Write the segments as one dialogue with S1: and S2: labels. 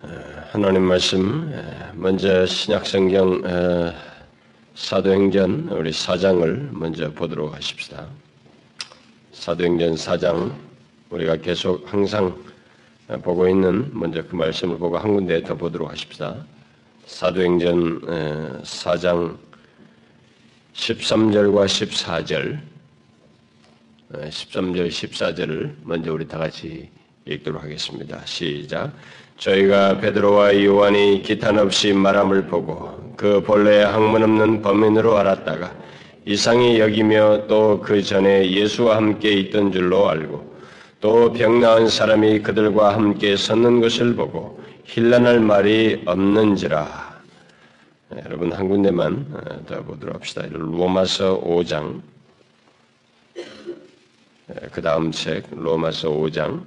S1: 하나님 말씀 먼저 신약성경 사도행전 우리 사장을 먼저 보도록 하십시다. 사도행전 사장 우리가 계속 항상 보고 있는 먼저 그 말씀을 보고 한 군데 더 보도록 하십시다. 사도행전 사장 13절과 14절 13절 14절을 먼저 우리 다 같이 읽도록 하겠습니다. 시작. 저희가 베드로와 요한이 기탄 없이 말함을 보고 그 본래 학문 없는 범인으로 알았다가 이상히 여기며 또 그 전에 예수와 함께 있던 줄로 알고 또 병 나은 사람이 그들과 함께 섰는 것을 보고 힐난할 말이 없는지라. 네, 여러분 한 군데만 어, 더 보도록 합시다. 로마서 5장 그 다음 책 로마서 5장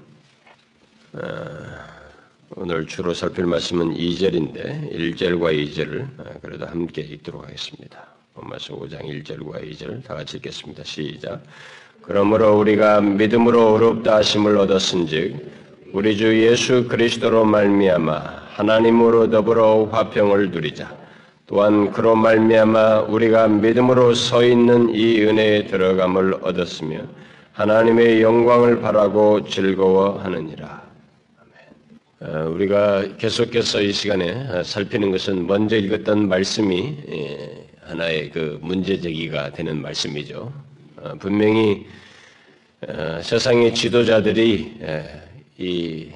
S1: 오늘 주로 살필 말씀은 2절인데 1절과 2절을 그래도 함께 읽도록 하겠습니다. 로마서 5장 1절과 2절 다 같이 읽겠습니다. 시작. 그러므로 우리가 믿음으로 어렵다 하심을 얻었은즉 우리 주 예수 그리스도로 말미암아 하나님으로 더불어 화평을 누리자. 또한 그로 말미암아 우리가 믿음으로 서 있는 이 은혜에 들어감을 얻었으며 하나님의 영광을 바라고 즐거워하느니라. 어, 우리가 계속해서 이 시간에 어, 살피는 것은 먼저 읽었던 말씀이 예, 하나의 그 문제 제기가 되는 말씀이죠. 어, 분명히 세상의 지도자들이 예, 이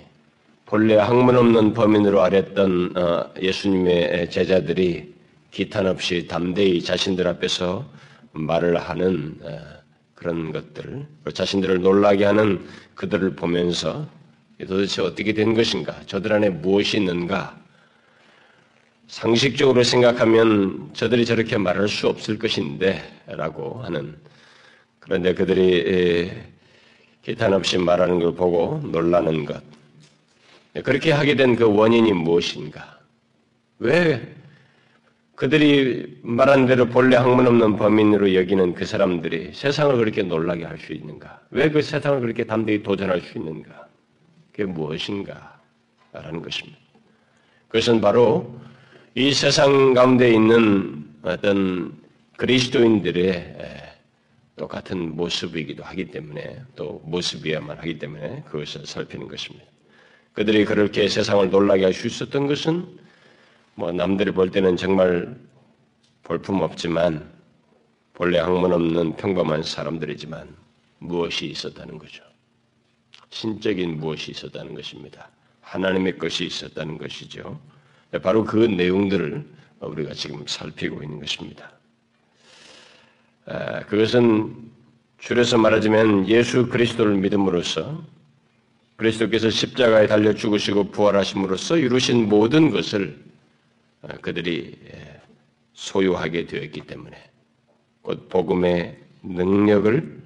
S1: 본래 학문 없는 범인으로 아랬던 예수님의 제자들이 기탄 없이 담대히 자신들 앞에서 말을 하는 그런 것들, 자신들을 놀라게 하는 그들을 보면서 도대체 어떻게 된 것인가? 저들 안에 무엇이 있는가? 상식적으로 생각하면 저들이 저렇게 말할 수 없을 것인데, 라고 하는. 그런데 그들이 기탄 없이 말하는 걸 보고 놀라는 것. 그렇게 하게 된 그 원인이 무엇인가? 왜 그들이 말한 대로 본래 학문 없는 범인으로 여기는 그 사람들이 세상을 그렇게 놀라게 할 수 있는가? 왜 그 세상을 그렇게 담대히 도전할 수 있는가? 그게 무엇인가? 라는 것입니다. 그것은 바로 이 세상 가운데 있는 어떤 그리스도인들의 똑같은 모습이기도 하기 때문에 또 모습이야만 하기 때문에 그것을 살피는 것입니다. 그들이 그렇게 세상을 놀라게 할 수 있었던 것은 뭐 남들이 볼 때는 정말 볼품 없지만 본래 학문 없는 평범한 사람들이지만 무엇이 있었다는 거죠. 신적인 무엇이 있었다는 것입니다. 하나님의 것이 있었다는 것이죠. 바로 그 내용들을 우리가 지금 살피고 있는 것입니다. 그것은 줄여서 말하자면 예수 그리스도를 믿음으로써 그리스도께서 십자가에 달려 죽으시고 부활하심으로써 이루신 모든 것을 그들이 소유하게 되었기 때문에 곧 복음의 능력을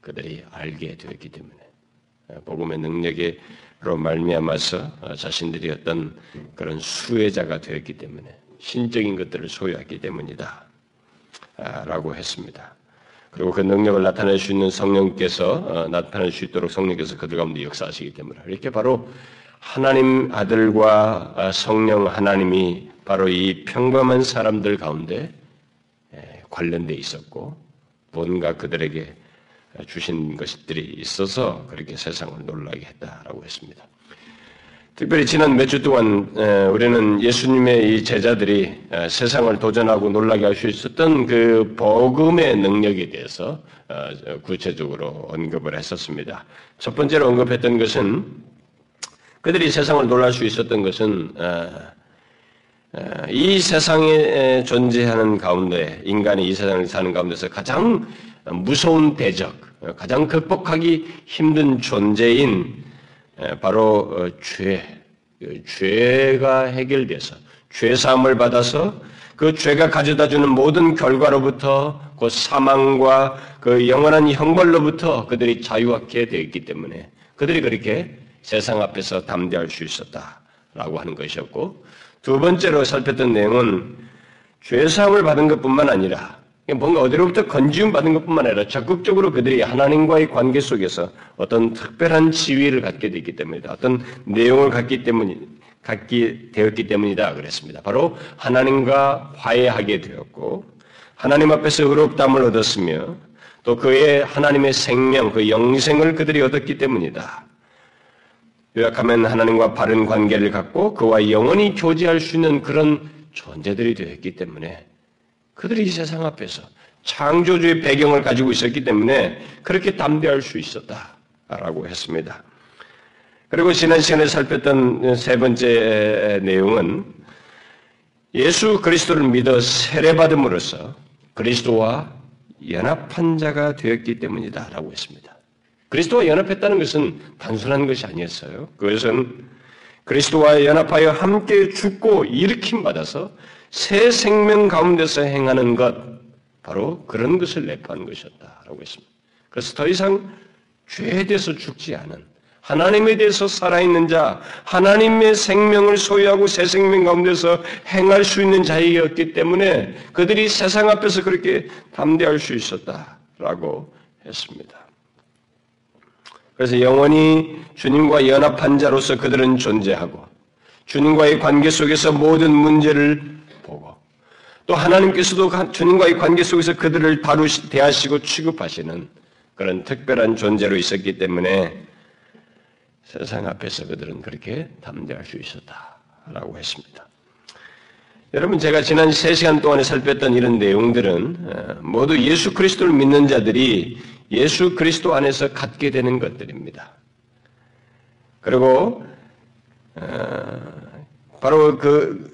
S1: 그들이 알게 되었기 때문에 복음의 능력으로 말미암아서 어, 자신들이 어떤 그런 수혜자가 되었기 때문에 신적인 것들을 소유했기 때문이다. 아, 라고 했습니다. 그리고 그 능력을 나타낼 수 있는 성령께서 어, 나타낼 수 있도록 성령께서 그들 가운데 역사하시기 때문에 이렇게 바로 하나님 아들과 어, 성령 하나님이 바로 이 평범한 사람들 가운데 관련돼 있었고 뭔가 그들에게 주신 것들이 있어서 그렇게 세상을 놀라게 했다라고 했습니다. 특별히 지난 몇 주 동안 우리는 예수님의 이 제자들이 세상을 도전하고 놀라게 할 수 있었던 그 복음의 능력에 대해서 어, 구체적으로 언급을 했었습니다. 첫 번째로 언급했던 것은 그들이 세상을 놀랄 수 있었던 것은 어, 어, 이 세상에 존재하는 가운데 인간이 이 세상을 사는 가운데서 가장 무서운 대적, 가장 극복하기 힘든 존재인 바로 어, 죄, 그 죄가 해결돼서 죄 사함을 받아서 그 죄가 가져다 주는 모든 결과로부터 그 사망과 그 영원한 형벌로부터 그들이 자유하게 되었기 때문에 그들이 그렇게 세상 앞에서 담대할 수 있었다라고 하는 것이었고 두 번째로 살폈던 내용은 죄 사함을 받은 것뿐만 아니라 뭔가 어디로부터 건지움 받은 것뿐만 아니라 적극적으로 그들이 하나님과의 관계 속에서 어떤 특별한 지위를 갖게 되기 때문에 어떤 내용을 갖기 때문에 갖게 되었기 때문이다 그랬습니다. 바로 하나님과 화해하게 되었고 하나님 앞에서 의롭담을 얻었으며 또 그의 하나님의 생명, 그 영생을 그들이 얻었기 때문이다. 요약하면 하나님과 바른 관계를 갖고 그와 영원히 교제할 수 있는 그런 존재들이 되었기 때문에 그들이 이 세상 앞에서 창조주의 배경을 가지고 있었기 때문에 그렇게 담대할 수 있었다라고 했습니다. 그리고 지난 시간에 살폈던 세 번째 내용은 예수 그리스도를 믿어 세례받음으로써 그리스도와 연합한 자가 되었기 때문이다 라고 했습니다. 그리스도와 연합했다는 것은 단순한 것이 아니었어요. 그것은 그리스도와 연합하여 함께 죽고 일으킴 받아서 새 생명 가운데서 행하는 것, 바로 그런 것을 내포하는 것이었다라고 했습니다. 그래서 더 이상 죄에 대해서 죽지 않은 하나님에 대해서 살아있는 자, 하나님의 생명을 소유하고 새 생명 가운데서 행할 수 있는 자이었기 때문에 그들이 세상 앞에서 그렇게 담대할 수 있었다라고 했습니다. 그래서 영원히 주님과 연합한 자로서 그들은 존재하고 주님과의 관계 속에서 모든 문제를 또 하나님께서도 주님과의 관계 속에서 그들을 다루시, 대하시고 취급하시는 그런 특별한 존재로 있었기 때문에 세상 앞에서 그들은 그렇게 담대할 수 있었다라고 했습니다. 여러분 제가 지난 3시간 동안에 살폈던 이런 내용들은 어, 모두 예수 그리스도를 믿는 자들이 예수 그리스도 안에서 갖게 되는 것들입니다. 그리고 어, 바로 그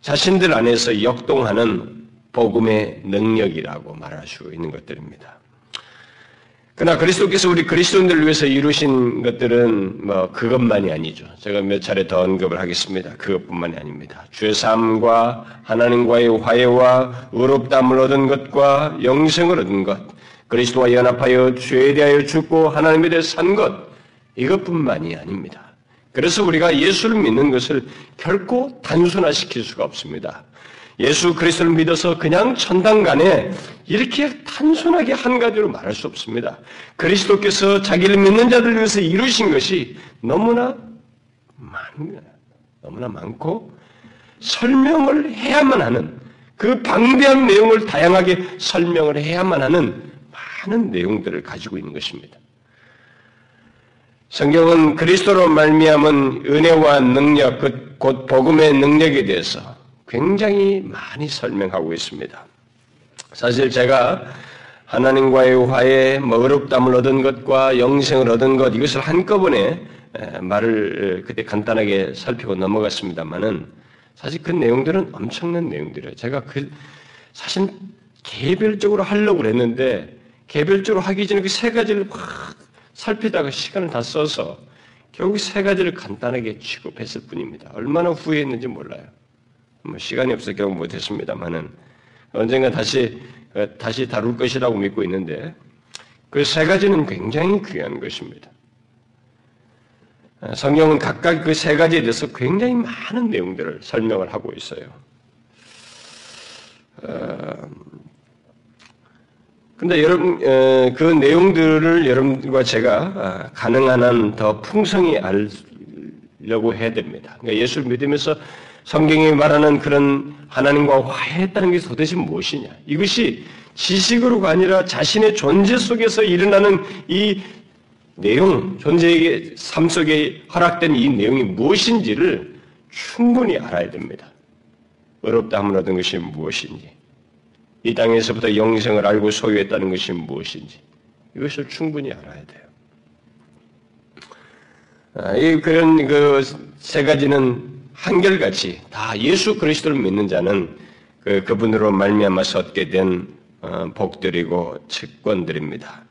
S1: 자신들 안에서 역동하는 복음의 능력이라고 말할 수 있는 것들입니다. 그러나 그리스도께서 우리 그리스도인들을 위해서 이루신 것들은 뭐 그것만이 아니죠. 제가 몇 차례 더 언급을 하겠습니다. 그것뿐만이 아닙니다. 죄 사함과 하나님과의 화해와 의롭담을 얻은 것과 영생을 얻은 것, 그리스도와 연합하여 죄에 대하여 죽고 하나님에 대해 산 것, 이것뿐만이 아닙니다. 그래서 우리가 예수를 믿는 것을 결코 단순화시킬 수가 없습니다. 예수 그리스도를 믿어서 그냥 천당 간에 이렇게 단순하게 한 가지로 말할 수 없습니다. 그리스도께서 자기를 믿는 자들 위해서 이루신 것이 너무나 많, 너무나 많고 설명을 해야만 하는 그 방대한 내용을 다양하게 설명을 해야만 하는 많은 내용들을 가지고 있는 것입니다. 성경은 그리스도로 말미암은 은혜와 능력, 곧 복음의 능력에 대해서 굉장히 많이 설명하고 있습니다. 사실 제가 하나님과의 화해, 뭐 어렵담을 얻은 것과 영생을 얻은 것 이것을 한꺼번에 말을 그때 간단하게 살피고 넘어갔습니다만은 사실 그 내용들은 엄청난 내용들이에요. 제가 그 사실 개별적으로 하려고 했는데 개별적으로 하기 전에 그 세 가지를 확 살피다가 시간을 다 써서 결국 세 가지를 간단하게 취급했을 뿐입니다. 얼마나 후회했는지 몰라요. 뭐 시간이 없어 결국 못했습니다만은 언젠가 다시 어, 다시 다룰 것이라고 믿고 있는데 그 세 가지는 굉장히 귀한 것입니다. 어, 성경은 각각 그 세 가지에 대해서 굉장히 많은 내용들을 설명을 하고 있어요. 어, 근데 여러분 그 내용들을 여러분과 제가 가능한 한 더 풍성히 알려고 해야 됩니다. 그러니까 예수를 믿으면서 성경이 말하는 그런 하나님과 화해했다는 게 도대체 무엇이냐? 이것이 지식으로가 아니라 자신의 존재 속에서 일어나는 이 내용, 존재의 삶 속에 허락된 이 내용이 무엇인지를 충분히 알아야 됩니다. 어렵다 함을 얻은 것이 무엇인지, 이 땅에서부터 영생을 알고 소유했다는 것이 무엇인지, 이것을 충분히 알아야 돼요. 아, 이 그런 그 세 가지는 한결같이 다 예수 그리스도를 믿는 자는 그, 그분으로 말미암아서 얻게 된 어, 복들이고 측권들입니다.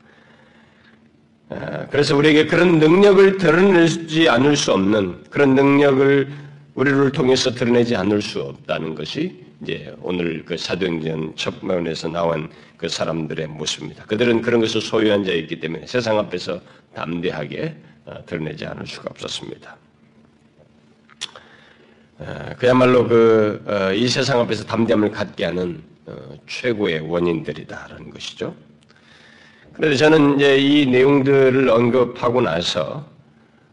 S1: 어, 그래서 우리에게 그런 능력을 드러내지 않을 수 없는 그런 능력을 우리를 통해서 드러내지 않을 수 없다는 것이 이제 오늘 그 사도행전 첫 면에서 나온 그 사람들의 모습입니다. 그들은 그런 것을 소유한 자였기 때문에 세상 앞에서 담대하게 어, 드러내지 않을 수가 없었습니다. 어, 그야말로 그, 어, 이 세상 앞에서 담대함을 갖게 하는 어, 최고의 원인들이다라는 것이죠. 그런데 저는 이제 이 내용들을 언급하고 나서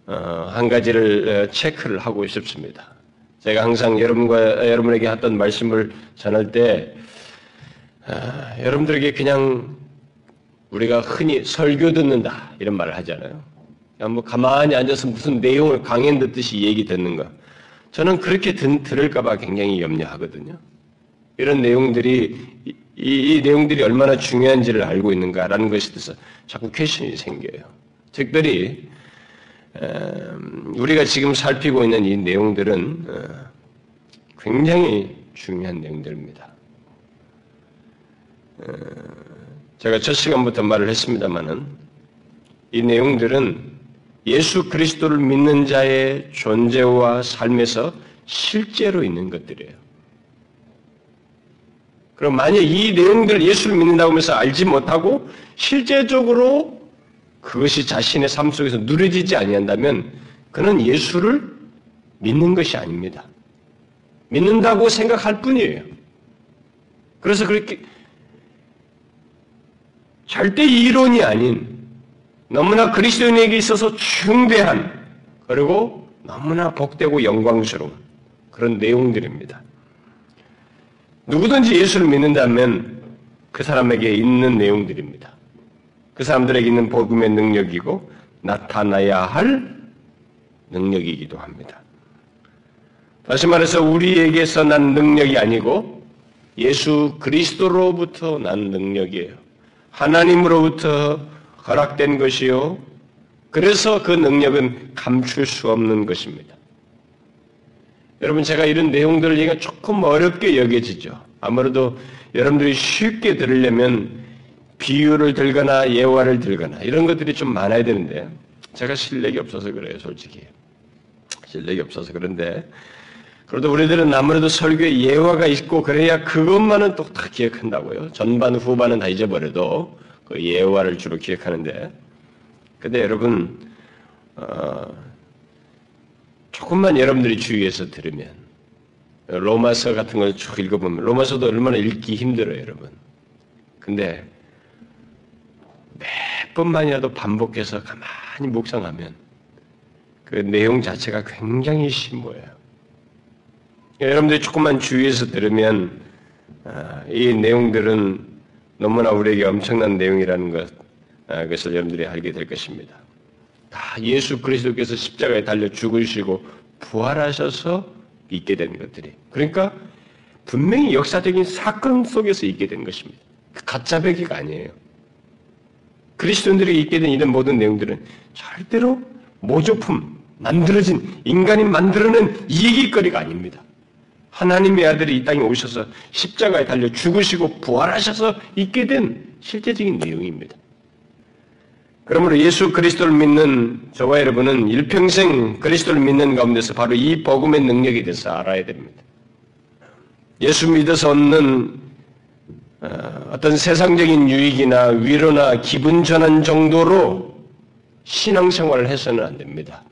S1: 어, 한 가지를 어, 체크를 하고 싶습니다. 제가 항상 여러분과 여러분에게 했던 말씀을 전할 때 아, 여러분들에게 그냥 우리가 흔히 설교 듣는다 이런 말을 하잖아요. 그냥 뭐 가만히 앉아서 무슨 내용을 강연 듣듯이 얘기 듣는 거. 저는 그렇게 든, 들을까봐 굉장히 염려하거든요. 이런 내용들이 이, 이, 내용들이 얼마나 중요한지를 알고 있는가라는 것에 대해서 자꾸 퀘션이 생겨요. 특별히 우리가 지금 살피고 있는 이 내용들은 어, 굉장히 중요한 내용들입니다. 어, 제가 첫 시간부터 말을 했습니다만은 이 내용들은 예수 그리스도를 믿는 자의 존재와 삶에서 실제로 있는 것들이에요. 그럼 만약 이 내용들을 예수를 믿는다고 하면서 알지 못하고 실제적으로 그것이 자신의 삶 속에서 누려지지 아니한다면 그는 예수를 믿는 것이 아닙니다. 믿는다고 생각할 뿐이에요. 그래서 그렇게 절대 이론이 아닌 너무나 그리스도인에게 있어서 중대한 그리고 너무나 복되고 영광스러운 그런 내용들입니다. 누구든지 예수를 믿는다면 그 사람에게 있는 내용들입니다. 그 사람들에게 있는 복음의 능력이고 나타나야 할 능력이기도 합니다. 다시 말해서 우리에게서 난 능력이 아니고 예수 그리스도로부터 난 능력이에요. 하나님으로부터 허락된 것이요. 그래서 그 능력은 감출 수 없는 것입니다. 여러분 제가 이런 내용들을 얘기가 조금 어렵게 여겨지죠. 아무래도 여러분들이 쉽게 들으려면 비유를 들거나 예화를 들거나 이런 것들이 좀 많아야 되는데 제가 실력이 없어서 그래요, 솔직히. 실력이 없어서 그런데 그래도 우리들은 아무래도 설교에 예화가 있고 그래야 그것만은 또 다 기억한다고요. 전반 후반은 다 잊어버려도 그 예화를 주로 기억하는데 근데 여러분 어, 조금만 여러분들이 주의해서 들으면 로마서 같은 걸 쭉 읽어보면 로마서도 얼마나 읽기 힘들어요, 여러분. 근데 몇 번만이라도 반복해서 가만히 묵상하면 그 내용 자체가 굉장히 심오해요. 여러분들이 조금만 주의해서 들으면 아, 이 내용들은 너무나 우리에게 엄청난 내용이라는 것, 아, 그것을 여러분들이 알게 될 것입니다. 다 예수 그리스도께서 십자가에 달려 죽으시고 부활하셔서 있게 된 것들이. 그러니까 분명히 역사적인 사건 속에서 있게 된 것입니다. 그 가짜 배기가 아니에요. 그리스도인들이 있게 된 이런 모든 내용들은 절대로 모조품, 만들어진 인간이 만들어낸 이기거리가 아닙니다. 하나님의 아들이 이 땅에 오셔서 십자가에 달려 죽으시고 부활하셔서 있게 된 실제적인 내용입니다. 그러므로 예수 그리스도를 믿는 저와 여러분은 일평생 그리스도를 믿는 가운데서 바로 이 복음의 능력에 대해서 알아야 됩니다. 예수 믿어서 얻는 어, 어떤 세상적인 유익이나 위로나 기분 전환 정도로 신앙생활을 해서는 안 됩니다.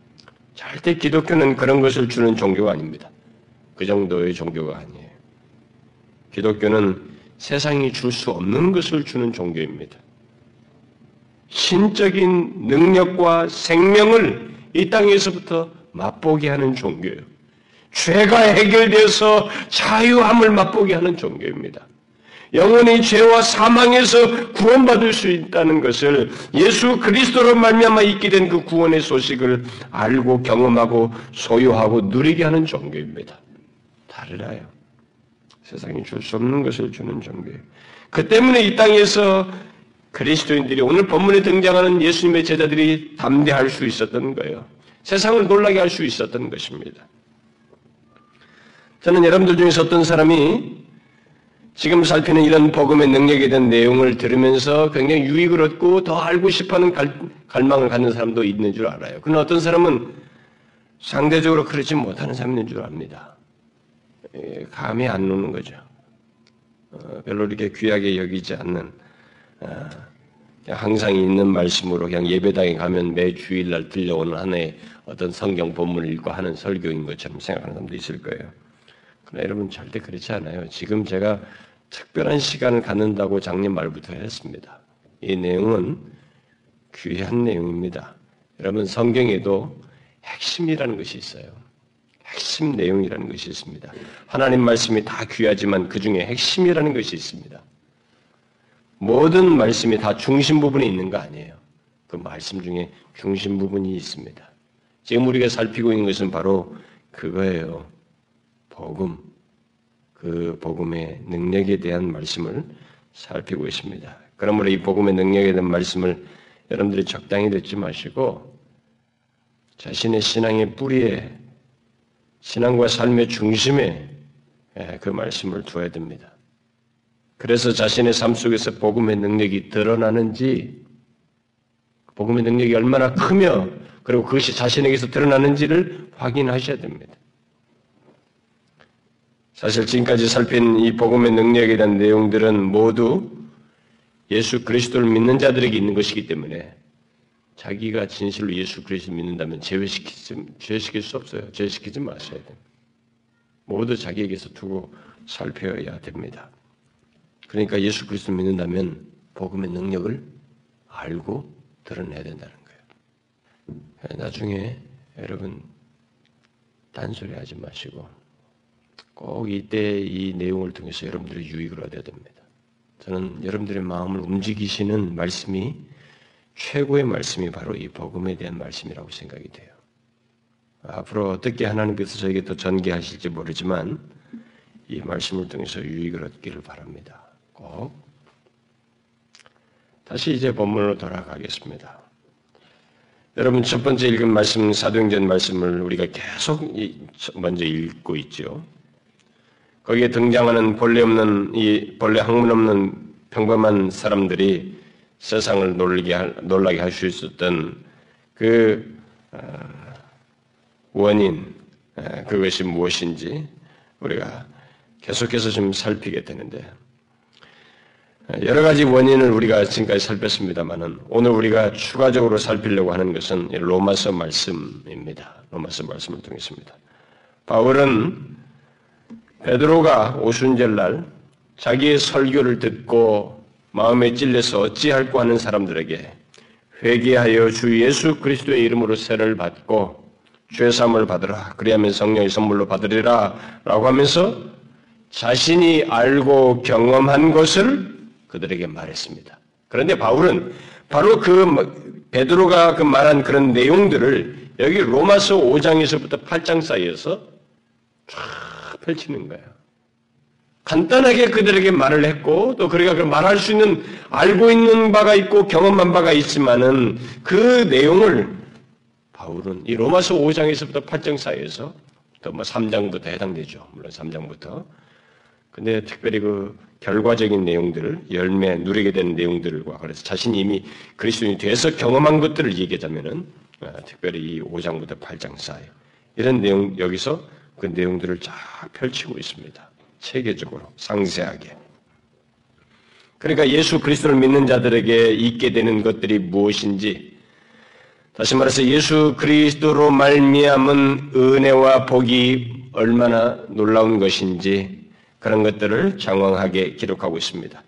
S1: 절대 기독교는 그런 것을 주는 종교가 아닙니다. 그 정도의 종교가 아니에요. 기독교는 세상이 줄 수 없는 것을 주는 종교입니다. 신적인 능력과 생명을 이 땅에서부터 맛보게 하는 종교예요. 죄가 해결되어서 자유함을 맛보게 하는 종교입니다. 영원히 죄와 사망에서 구원받을 수 있다는 것을 예수 그리스도로 말미암아 있게 된 그 구원의 소식을 알고 경험하고 소유하고 누리게 하는 종교입니다. 달라요. 세상이 줄 수 없는 것을 주는 종교예요. 그 때문에 이 땅에서 그리스도인들이 오늘 본문에 등장하는 예수님의 제자들이 담대할 수 있었던 거예요. 세상을 놀라게 할 수 있었던 것입니다. 저는 여러분들 중에서 어떤 사람이 지금 살피는 이런 복음의 능력에 대한 내용을 들으면서 굉장히 유익을 얻고 더 알고 싶어하는 갈, 망을 갖는 사람도 있는 줄 알아요. 그러나 어떤 사람은 상대적으로 그렇지 못하는 있는 줄 압니다. 예, 감이 안 오는 거죠. 어, 별로 이렇게 귀하게 여기지 않는 아, 항상 있는 말씀으로 그냥 예배당에 가면 매 주일날 들려오는 하나의 어떤 성경 본문을 읽고 하는 설교인 것처럼 생각하는 사람도 있을 거예요. 그러나 여러분 절대 그렇지 않아요. 지금 제가 특별한 시간을 갖는다고 작년 말부터 했습니다. 이 내용은 귀한 내용입니다. 여러분 성경에도 핵심이라는 것이 있어요. 핵심 내용이라는 것이 있습니다. 하나님 말씀이 다 귀하지만 그 중에 핵심이라는 것이 있습니다. 모든 말씀이 다 중심 부분에 있는 거 아니에요. 그 말씀 중에 중심 부분이 있습니다. 지금 우리가 살피고 있는 것은 바로 그거예요. 복음. 그 복음의 능력에 대한 말씀을 살피고 있습니다. 그러므로 이 복음의 능력에 대한 말씀을 여러분들이 적당히 듣지 마시고 자신의 신앙의 뿌리에 신앙과 삶의 중심에 예, 그 말씀을 두어야 됩니다. 그래서 자신의 삶 속에서 복음의 능력이 드러나는지, 복음의 능력이 얼마나 크며, 그리고 그것이 자신에게서 드러나는지를 확인하셔야 됩니다. 사실 지금까지 살핀 이 복음의 능력에 대한 내용들은 모두 예수 그리스도를 믿는 자들에게 있는 것이기 때문에 자기가 진실로 예수 그리스도를 믿는다면 제외시키지, 제외시킬 수 없어요. 제외시키지 마셔야 됩니다. 모두 자기에게서 두고 살펴야 됩니다. 그러니까 예수 그리스도를 믿는다면 복음의 능력을 알고 드러내야 된다는 거예요. 나중에 여러분 단소리 하지 마시고 꼭 이때 이 내용을 통해서 여러분들의 유익을 얻어야 됩니다. 저는 여러분들의 마음을 움직이시는 말씀이 최고의 말씀이 바로 이 복음에 대한 말씀이라고 생각이 돼요. 앞으로 어떻게 하나님께서 저에게 더 전개하실지 모르지만 이 말씀을 통해서 유익을 얻기를 바랍니다. 꼭 다시 이제 본문으로 돌아가겠습니다. 여러분 첫 번째 읽은 말씀 사도행전 말씀을 우리가 계속 먼저 읽고 있죠. 거기에 등장하는 본래 없는 이 본래 학문 없는 평범한 사람들이 세상을 놀게 할, 놀라게 할 수 있었던 그 어, 원인 그것이 무엇인지 우리가 계속해서 좀 살피게 되는데 여러 가지 원인을 우리가 지금까지 살폈습니다만은 오늘 우리가 추가적으로 살피려고 하는 것은 로마서 말씀입니다. 로마서 말씀을 통했습니다. 바울은 베드로가 오순절날 자기의 설교를 듣고 마음에 찔려서 어찌할꼬 하는 사람들에게 회개하여 주 예수 그리스도의 이름으로 세를 받고 죄삼을 받으라. 그리하면 성령의 선물로 받으리라. 라고 하면서 자신이 알고 경험한 것을 그들에게 말했습니다. 그런데 바울은 바로 그 베드로가 그 말한 그런 내용들을 여기 로마서 5장에서부터 8장 사이에서 쫙 펼치는 거예요. 간단하게 그들에게 말을 했고 또 그리가 그 말할 수 있는 알고 있는 바가 있고 경험한 바가 있지만은 그 내용을 바울은 이 로마서 5장에서부터 8장 사이에서 또뭐 3장부터 해당되죠. 물론 3장부터. 근데 특별히 그 결과적인 내용들을 열매 누리게 되는 내용들과 그래서 자신이 이미 그리스도인이 돼서 경험한 것들을 얘기하자면은 어, 특별히 이 5장부터 8장 사이 이런 내용 여기서 그 내용들을 쫙 펼치고 있습니다. 체계적으로 상세하게. 그러니까 예수 그리스도를 믿는 자들에게 있게 되는 것들이 무엇인지 다시 말해서 예수 그리스도로 말미암은 은혜와 복이 얼마나 놀라운 것인지 그런 것들을 장황하게 기록하고 있습니다.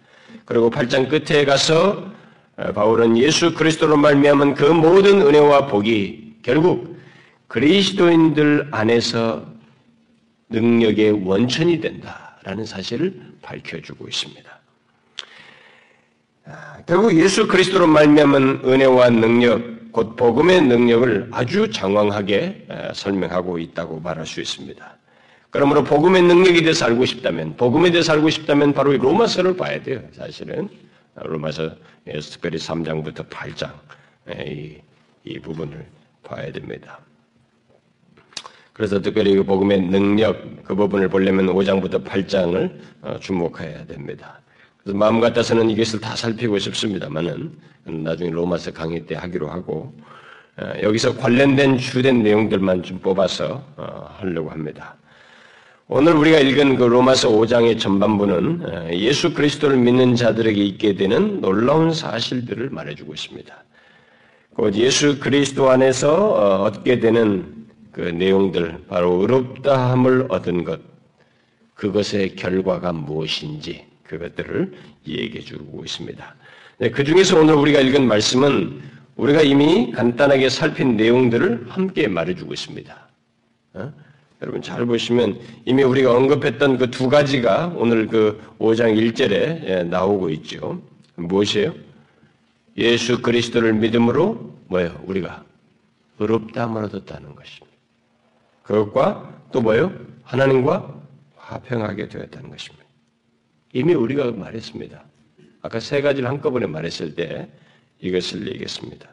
S1: 그리고 8장 끝에 가서 바울은 예수 그리스도로 말미암은 그 모든 은혜와 복이 결국 그리스도인들 안에서 능력의 원천이 된다라는 사실을 밝혀주고 있습니다. 아, 결국 예수 그리스도로 말미암은 은혜와 능력, 곧 복음의 능력을 아주 장황하게 설명하고 있다고 말할 수 있습니다. 그러므로 복음의 능력에 대해서 알고 싶다면, 복음에 대해서 알고 싶다면 바로 이 로마서를 봐야 돼요. 사실은 로마서 특별히 3장부터 8장 이, 이 부분을 봐야 됩니다. 그래서 특별히 그 복음의 능력 그 부분을 보려면 5장부터 8장을 어, 주목해야 됩니다. 그래서 마음 같아서는 이것을 다 살피고 싶습니다만은 나중에 로마서 강의 때 하기로 하고 어, 여기서 관련된 주된 내용들만 좀 뽑아서 어, 하려고 합니다. 오늘 우리가 읽은 그 로마서 5장의 전반부는 예수 그리스도를 믿는 자들에게 있게 되는 놀라운 사실들을 말해주고 있습니다. 곧 예수 그리스도 안에서 얻게 되는 그 내용들, 바로 의롭다함을 얻은 것, 그것의 결과가 무엇인지 그것들을 얘기해 주고 있습니다. 네, 그 중에서 오늘 우리가 읽은 말씀은 우리가 이미 간단하게 살핀 내용들을 함께 말해주고 있습니다. 어? 여러분 잘 보시면 이미 우리가 언급했던 그 두 가지가 오늘 그 5장 1절에 예, 나오고 있죠. 무엇이에요? 예수 그리스도를 믿음으로 뭐예요? 우리가 의롭다함을 얻었다는 것입니다. 그것과 또 뭐예요? 하나님과 화평하게 되었다는 것입니다. 이미 우리가 말했습니다. 아까 세 가지를 한꺼번에 말했을 때 이것을 얘기했습니다.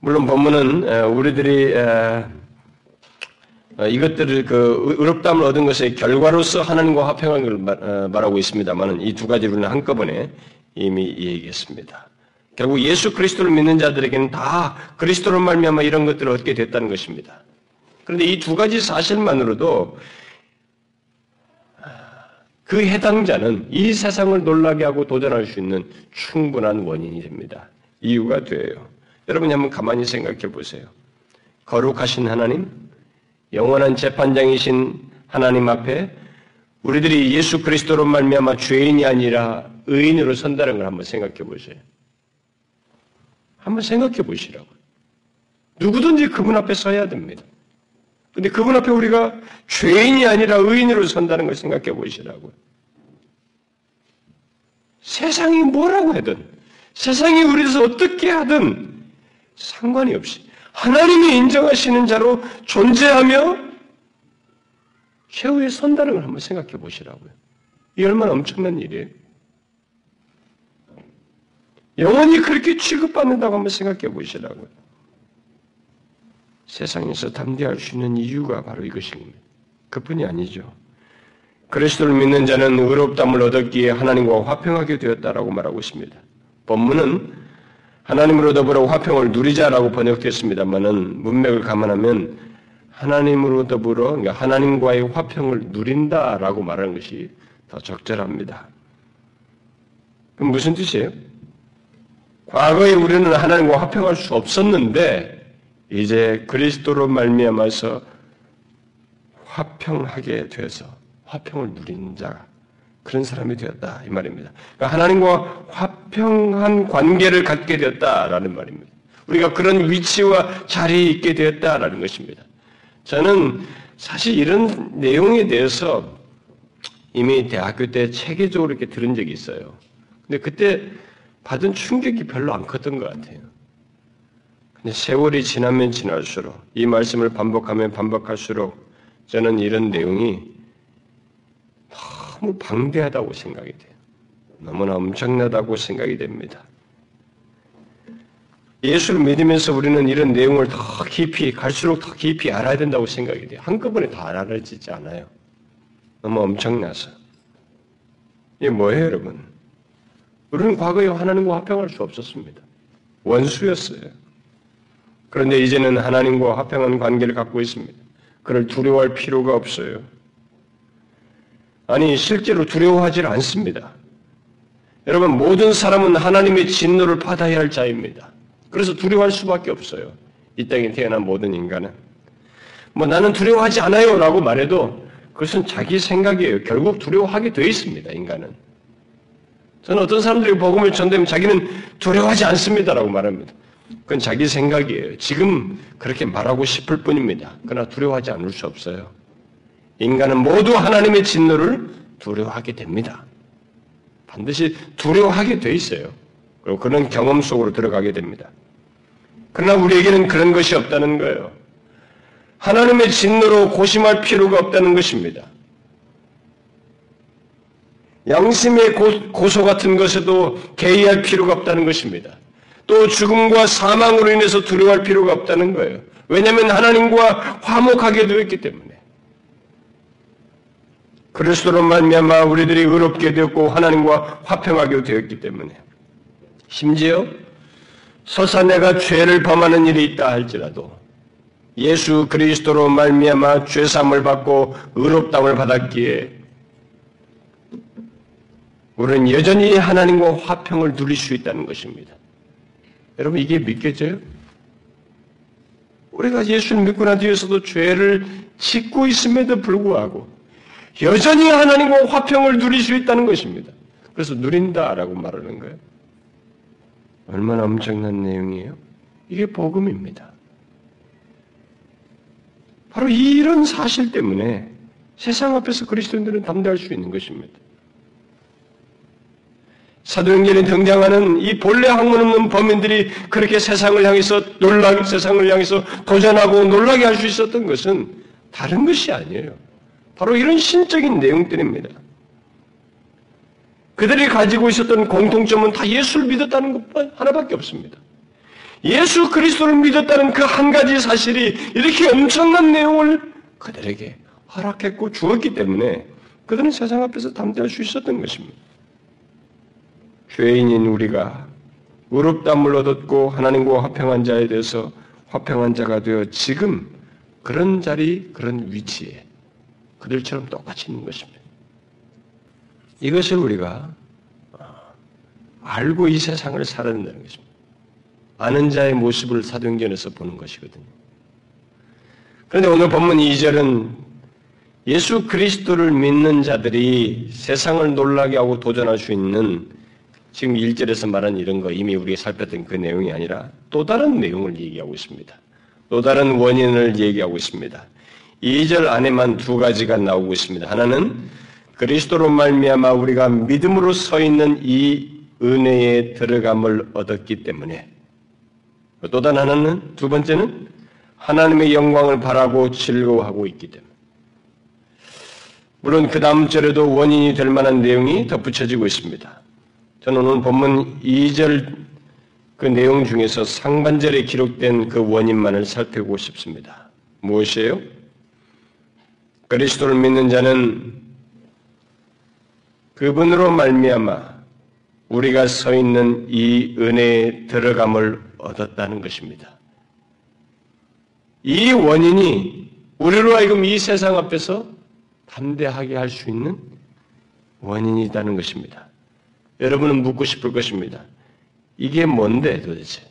S1: 물론 본문은 우리들이 어, 이것들을 그 의롭다함을 얻은 것의 결과로서 하나님과 화평한 걸 어, 말하고 있습니다만 이두 가지로는 한꺼번에 이미 얘기했습니다. 결국 예수 그리스도를 믿는 자들에게는 다 그리스도로 말미암아 이런 것들을 얻게 됐다는 것입니다. 그런데 이 두 가지 사실만으로도 그 해당자는 이 세상을 놀라게 하고 도전할 수 있는 충분한 원인이 됩니다. 이유가 돼요. 여러분이 한번 가만히 생각해 보세요. 거룩하신 하나님, 영원한 재판장이신 하나님 앞에 우리들이 예수 그리스도로 말미암아 죄인이 아니라 의인으로 선다는 걸 한번 생각해 보세요. 한번 생각해 보시라고. 누구든지 그분 앞에 서야 됩니다. 근데 그분 앞에 우리가 죄인이 아니라 의인으로 선다는 걸 생각해 보시라고. 세상이 뭐라고 하든, 세상이 우리에서 어떻게 하든 상관이 없이 하나님이 인정하시는 자로 존재하며 최후에 선다는 걸 한번 생각해 보시라고요. 이 얼마나 엄청난 일이에요. 영원히 그렇게 취급받는다고 한번 생각해 보시라고요. 세상에서 담대할 수 있는 이유가 바로 이것입니다. 그뿐이 아니죠. 그리스도를 믿는 자는 의롭담을 얻었기에 하나님과 화평하게 되었다라고 말하고 있습니다. 본문은 하나님으로 더불어 화평을 누리자라고 번역됐습니다만은 문맥을 감안하면 하나님으로 더불어 그러니까 하나님과의 화평을 누린다라고 말하는 것이 더 적절합니다. 그럼 무슨 뜻이에요? 과거에 우리는 하나님과 화평할 수 없었는데 이제 그리스도로 말미암아서 화평하게 돼서 화평을 누리는 자 그런 사람이 되었다 이 말입니다. 그러니까 하나님과 화평한 관계를 갖게 되었다라는 말입니다. 우리가 그런 위치와 자리에 있게 되었다라는 것입니다. 저는 사실 이런 내용에 대해서 이미 대학교 때 체계적으로 이렇게 들은 적이 있어요. 근데 그때 받은 충격이 별로 안 컸던 것 같아요. 세월이 지나면 지날수록 이 말씀을 반복하면 반복할수록 저는 이런 내용이 너무 방대하다고 생각이 돼요. 너무나 엄청나다고 생각이 됩니다. 예수를 믿으면서 우리는 이런 내용을 더 깊이, 갈수록 더 깊이 알아야 된다고 생각이 돼요. 한꺼번에 다 알아지지 않아요. 너무 엄청나서. 이게 뭐예요, 여러분? 우리는 과거에 하나님과 화평할 수 없었습니다. 원수였어요. 그런데 이제는 하나님과 화평한 관계를 갖고 있습니다. 그를 두려워할 필요가 없어요. 아니, 실제로 두려워하지 않습니다. 여러분, 모든 사람은 하나님의 진노를 받아야 할 자입니다. 그래서 두려워할 수밖에 없어요. 이 땅에 태어난 모든 인간은. 뭐 나는 두려워하지 않아요 라고 말해도 그것은 자기 생각이에요. 결국 두려워하게 되어 있습니다, 인간은. 저는 어떤 사람들이 복음을 전되면 자기는 두려워하지 않습니다라고 말합니다. 그건 자기 생각이에요. 지금 그렇게 말하고 싶을 뿐입니다. 그러나 두려워하지 않을 수 없어요. 인간은 모두 하나님의 진노를 두려워하게 됩니다. 반드시 두려워하게 돼 있어요. 그리고 그런 경험 속으로 들어가게 됩니다. 그러나 우리에게는 그런 것이 없다는 거예요. 하나님의 진노로 고심할 필요가 없다는 것입니다. 양심의 고, 소 같은 것에도 개의할 필요가 없다는 것입니다. 또 죽음과 사망으로 인해서 두려워할 필요가 없다는 거예요. 왜냐하면 하나님과 화목하게 되었기 때문에. 그리스도로 말미암아 우리들이 의롭게 되었고 하나님과 화평하게 되었기 때문에. 심지어 설사 내가 죄를 범하는 일이 있다 할지라도 예수 그리스도로 말미암아 죄삼을 받고 의롭다을 받았기에 우리는 여전히 하나님과 화평을 누릴 수 있다는 것입니다. 여러분 이게 믿겨져요? 우리가 예수를 믿고 난 뒤에서도 죄를 짓고 있음에도 불구하고 여전히 하나님과 화평을 누릴 수 있다는 것입니다. 그래서 누린다라고 말하는 거예요. 얼마나 엄청난 내용이에요? 이게 복음입니다. 바로 이런 사실 때문에 세상 앞에서 그리스도인들은 담대할 수 있는 것입니다. 사도행전에 등장하는 이 본래 학문 없는 범인들이 그렇게 세상을 향해서 놀라게 세상을 향해서 도전하고 놀라게 할 수 있었던 것은 다른 것이 아니에요. 바로 이런 신적인 내용들입니다. 그들이 가지고 있었던 공통점은 다 예수를 믿었다는 것 하나밖에 없습니다. 예수 그리스도를 믿었다는 그 한 가지 사실이 이렇게 엄청난 내용을 그들에게 허락했고 주었기 때문에 그들은 세상 앞에서 담대할 수 있었던 것입니다. 죄인인 우리가 의롭다물 얻었고 하나님과 화평한 자에 대해서 화평한 자가 되어 지금 그런 자리, 그런 위치에 그들처럼 똑같이 있는 것입니다. 이것을 우리가 어, 알고 이 세상을 살아야 된다는 것입니다. 아는 자의 모습을 사도행전에서 보는 것이거든요. 그런데 오늘 본문 2절은 예수 그리스도를 믿는 자들이 세상을 놀라게 하고 도전할 수 있는 지금 1절에서 말한 이런 거 이미 우리가 살폈던 그 내용이 아니라 또 다른 내용을 얘기하고 있습니다. 또 다른 원인을 얘기하고 있습니다. 2절 안에만 두 가지가 나오고 있습니다. 하나는 그리스도로 말미암아 우리가 믿음으로 서 있는 이 은혜에 들어감을 얻었기 때문에 또 다른 하나는 두 번째는 하나님의 영광을 바라고 즐거워하고 있기 때문에 물론 그 다음 절에도 원인이 될 만한 내용이 덧붙여지고 있습니다. 저는 오늘 본문 2절 그 내용 중에서 상반절에 기록된 그 원인만을 살펴보고 싶습니다. 무엇이에요? 그리스도를 믿는 자는 그분으로 말미암아 우리가 서 있는 이 은혜에 들어감을 얻었다는 것입니다. 이 원인이 우리로 하여금 이 세상 앞에서 담대하게 할 수 있는 원인이라는 것입니다. 여러분은 묻고 싶을 것입니다. 이게 뭔데 도대체?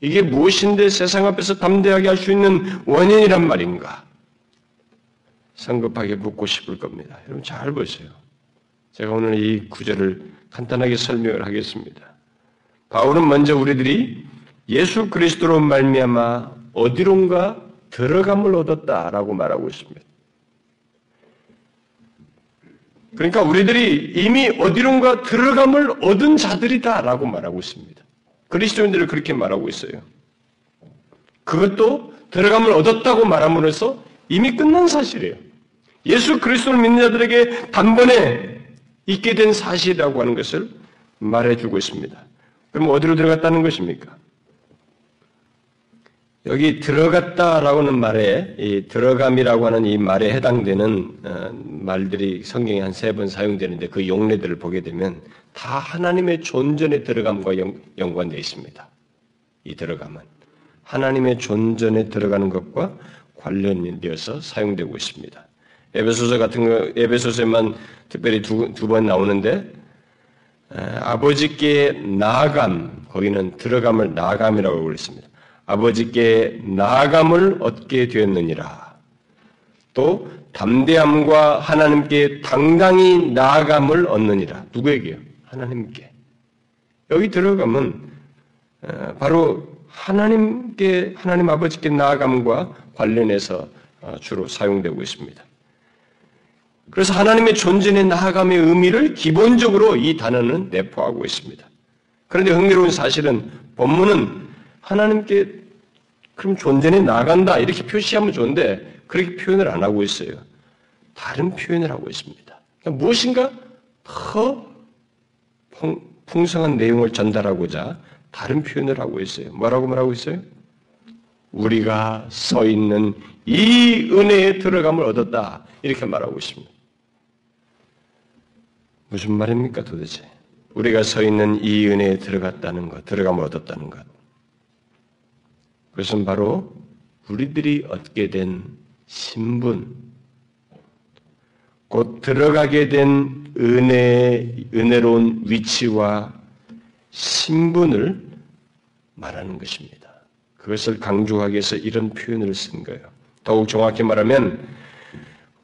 S1: 이게 무엇인데 세상 앞에서 담대하게 할 수 있는 원인이란 말인가? 성급하게 묻고 싶을 겁니다. 여러분 잘 보세요. 제가 오늘 이 구절을 간단하게 설명을 하겠습니다. 바울은 먼저 우리들이 예수 그리스도로 말미암아 어디론가 들어감을 얻었다라고 말하고 있습니다. 그러니까 우리들이 이미 어디론가 들어감을 얻은 자들이다라고 말하고 있습니다. 그리스도인들을 그렇게 말하고 있어요. 그것도 들어감을 얻었다고 말함으로써 이미 끝난 사실이에요. 예수 그리스도를 믿는 자들에게 단번에 있게 된 사실이라고 하는 것을 말해주고 있습니다. 그럼 어디로 들어갔다는 것입니까? 여기 들어갔다라고는 하 말에 이 들어감이라고 하는 이 말에 해당되는 어, 말들이 성경에 한 세 번 사용되는데 그 용례들을 보게 되면 다 하나님의 존전의 들어감과 연, 관되어 있습니다. 이 들어감은 하나님의 존전에 들어가는 것과 관련되어서 사용되고 있습니다. 에베소서 같은 거 에베소서에만 특별히 두 번 나오는데 아버지께 나아감 거기는 들어감을 나아감이라고 그랬습니다. 아버지께 나아감을 얻게 되었느니라. 또 담대함과 하나님께 당당히 나아감을 얻느니라. 누구에게요? 하나님께. 여기 들어가면 어, 바로 하나님께 하나님 아버지께 나아감과 관련해서 어, 주로 사용되고 있습니다. 그래서 하나님의 존재의 나아감의 의미를 기본적으로 이 단어는 내포하고 있습니다. 그런데 흥미로운 사실은 본문은 하나님께 그럼 존재는 나간다 이렇게 표시하면 좋은데 그렇게 표현을 안 하고 있어요. 다른 표현을 하고 있습니다. 그러니까 무엇인가 더 풍성한 내용을 전달하고자 다른 표현을 하고 있어요. 뭐라고 말하고 있어요? 우리가 서 있는 이 은혜에 들어감을 얻었다. 이렇게 말하고 있습니다. 무슨 말입니까 도대체? 우리가 서 있는 이 은혜에 들어갔다는 것, 들어감을 얻었다는 것. 그것은 바로 우리들이 얻게 된 신분, 곧 들어가게 된 은혜, 은혜로운 위치와 신분을 말하는 것입니다. 그것을 강조하기 위해서 이런 표현을 쓴 거예요. 더욱 정확히 말하면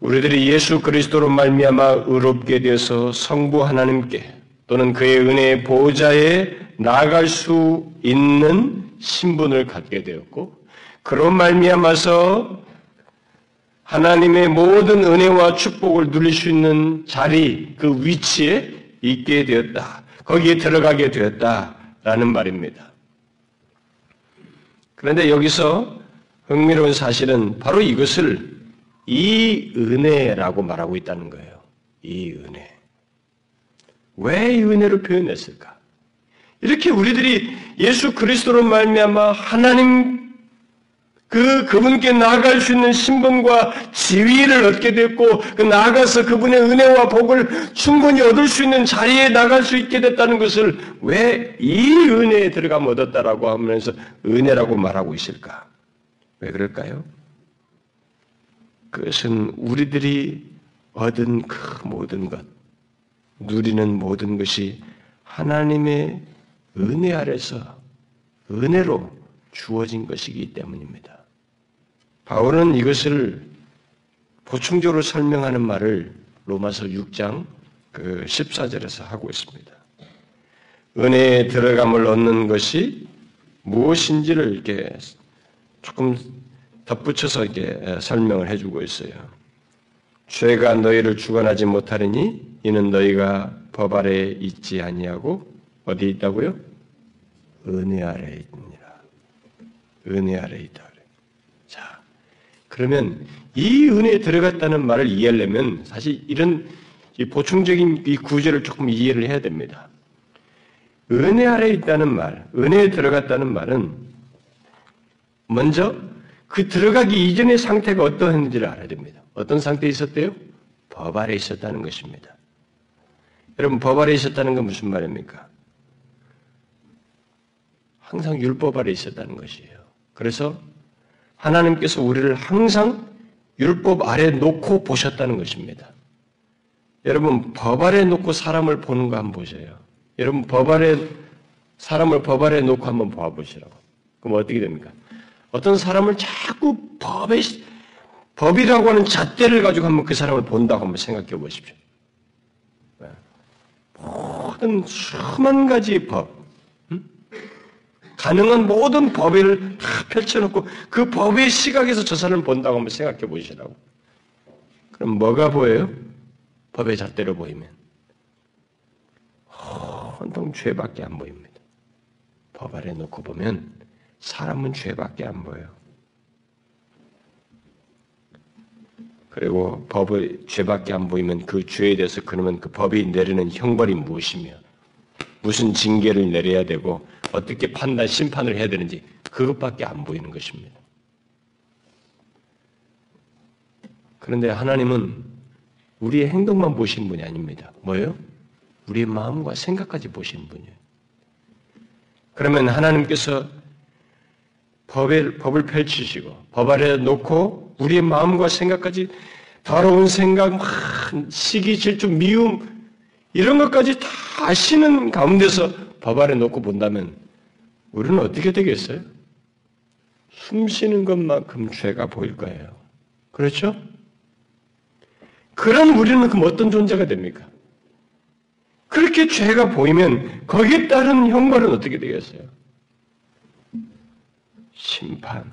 S1: 우리들이 예수 그리스도로 말미암아 의롭게 되어서 성부 하나님께 또는 그의 은혜의 보호자에 나아갈 수 있는 신분을 갖게 되었고 그런 말미암아서 하나님의 모든 은혜와 축복을 누릴 수 있는 자리, 그 위치에 있게 되었다. 거기에 들어가게 되었다라는 말입니다. 그런데 여기서 흥미로운 사실은 바로 이것을 이 은혜라고 말하고 있다는 거예요. 이 은혜. 왜 이 은혜로 표현했을까? 이렇게 우리들이 예수 그리스도로 말미암아 하나님 그 그분께 나아갈 수 있는 신분과 지위를 얻게 됐고 그 나아가서 그분의 은혜와 복을 충분히 얻을 수 있는 자리에 나갈 수 있게 됐다는 것을 왜 이 은혜에 들어가면 얻었다라고 하면서 은혜라고 말하고 있을까? 왜 그럴까요? 그것은 우리들이 얻은 그 모든 것, 누리는 모든 것이 하나님의 은혜 아래서 은혜로 주어진 것이기 때문입니다. 바울은 이것을 보충적으로 설명하는 말을 로마서 6장 그 14절에서 하고 있습니다. 은혜에 들어감을 얻는 것이 무엇인지를 이렇게 조금 덧붙여서 이렇게 설명을 해주고 있어요. 죄가 너희를 주관하지 못하리니 이는 너희가 법 아래에 있지 아니하고 어디 있다고요? 은혜 아래에 있느니라. 은혜 아래에 있다. 자, 그러면 이 은혜에 들어갔다는 말을 이해하려면 사실 이런 보충적인 이 구절을 조금 이해를 해야 됩니다. 은혜 아래에 있다는 말, 은혜에 들어갔다는 말은 먼저 그 들어가기 이전의 상태가 어떠했는지를 알아야 됩니다. 어떤 상태에 있었대요? 법 아래 있었다는 것입니다. 여러분, 법 아래 있었다는 건 무슨 말입니까? 항상 율법 아래 있었다는 것이에요. 그래서 하나님께서 우리를 항상 율법 아래 놓고 보셨다는 것입니다. 여러분, 법 아래 놓고 사람을 보는 거 한번 보세요. 여러분, 법 아래, 사람을 법 아래 놓고 한번 봐보시라고. 그럼 어떻게 됩니까? 어떤 사람을 자꾸 법에, 법이라고 하는 잣대를 가지고 한번 그 사람을 본다고 한번 생각해 보십시오. 네. 모든 수만 가지 법, 가능한 모든 법을 다 펼쳐놓고 그 법의 시각에서 저 사람을 본다고 한번 생각해 보시라고. 그럼 뭐가 보여요? 법의 잣대로 보이면. 온통 죄밖에 안 보입니다. 법 아래 놓고 보면 사람은 죄밖에 안 보여요. 그리고 법의 죄밖에 안 보이면 그 죄에 대해서 그러면 그 법이 내리는 형벌이 무엇이며 무슨 징계를 내려야 되고 어떻게 판단, 심판을 해야 되는지 그것밖에 안 보이는 것입니다. 그런데 하나님은 우리의 행동만 보신 분이 아닙니다. 뭐예요? 우리의 마음과 생각까지 보신 분이에요. 그러면 하나님께서 법을, 법을 펼치시고 법 아래 놓고 우리의 마음과 생각까지 더러운 생각, 시기, 질투, 미움 이런 것까지 다 아시는 가운데서 법 아래 놓고 본다면 우리는 어떻게 되겠어요? 숨 쉬는 것만큼 죄가 보일 거예요. 그렇죠? 그런 우리는 그럼 어떤 존재가 됩니까? 그렇게 죄가 보이면 거기에 따른 형벌은 어떻게 되겠어요? 심판,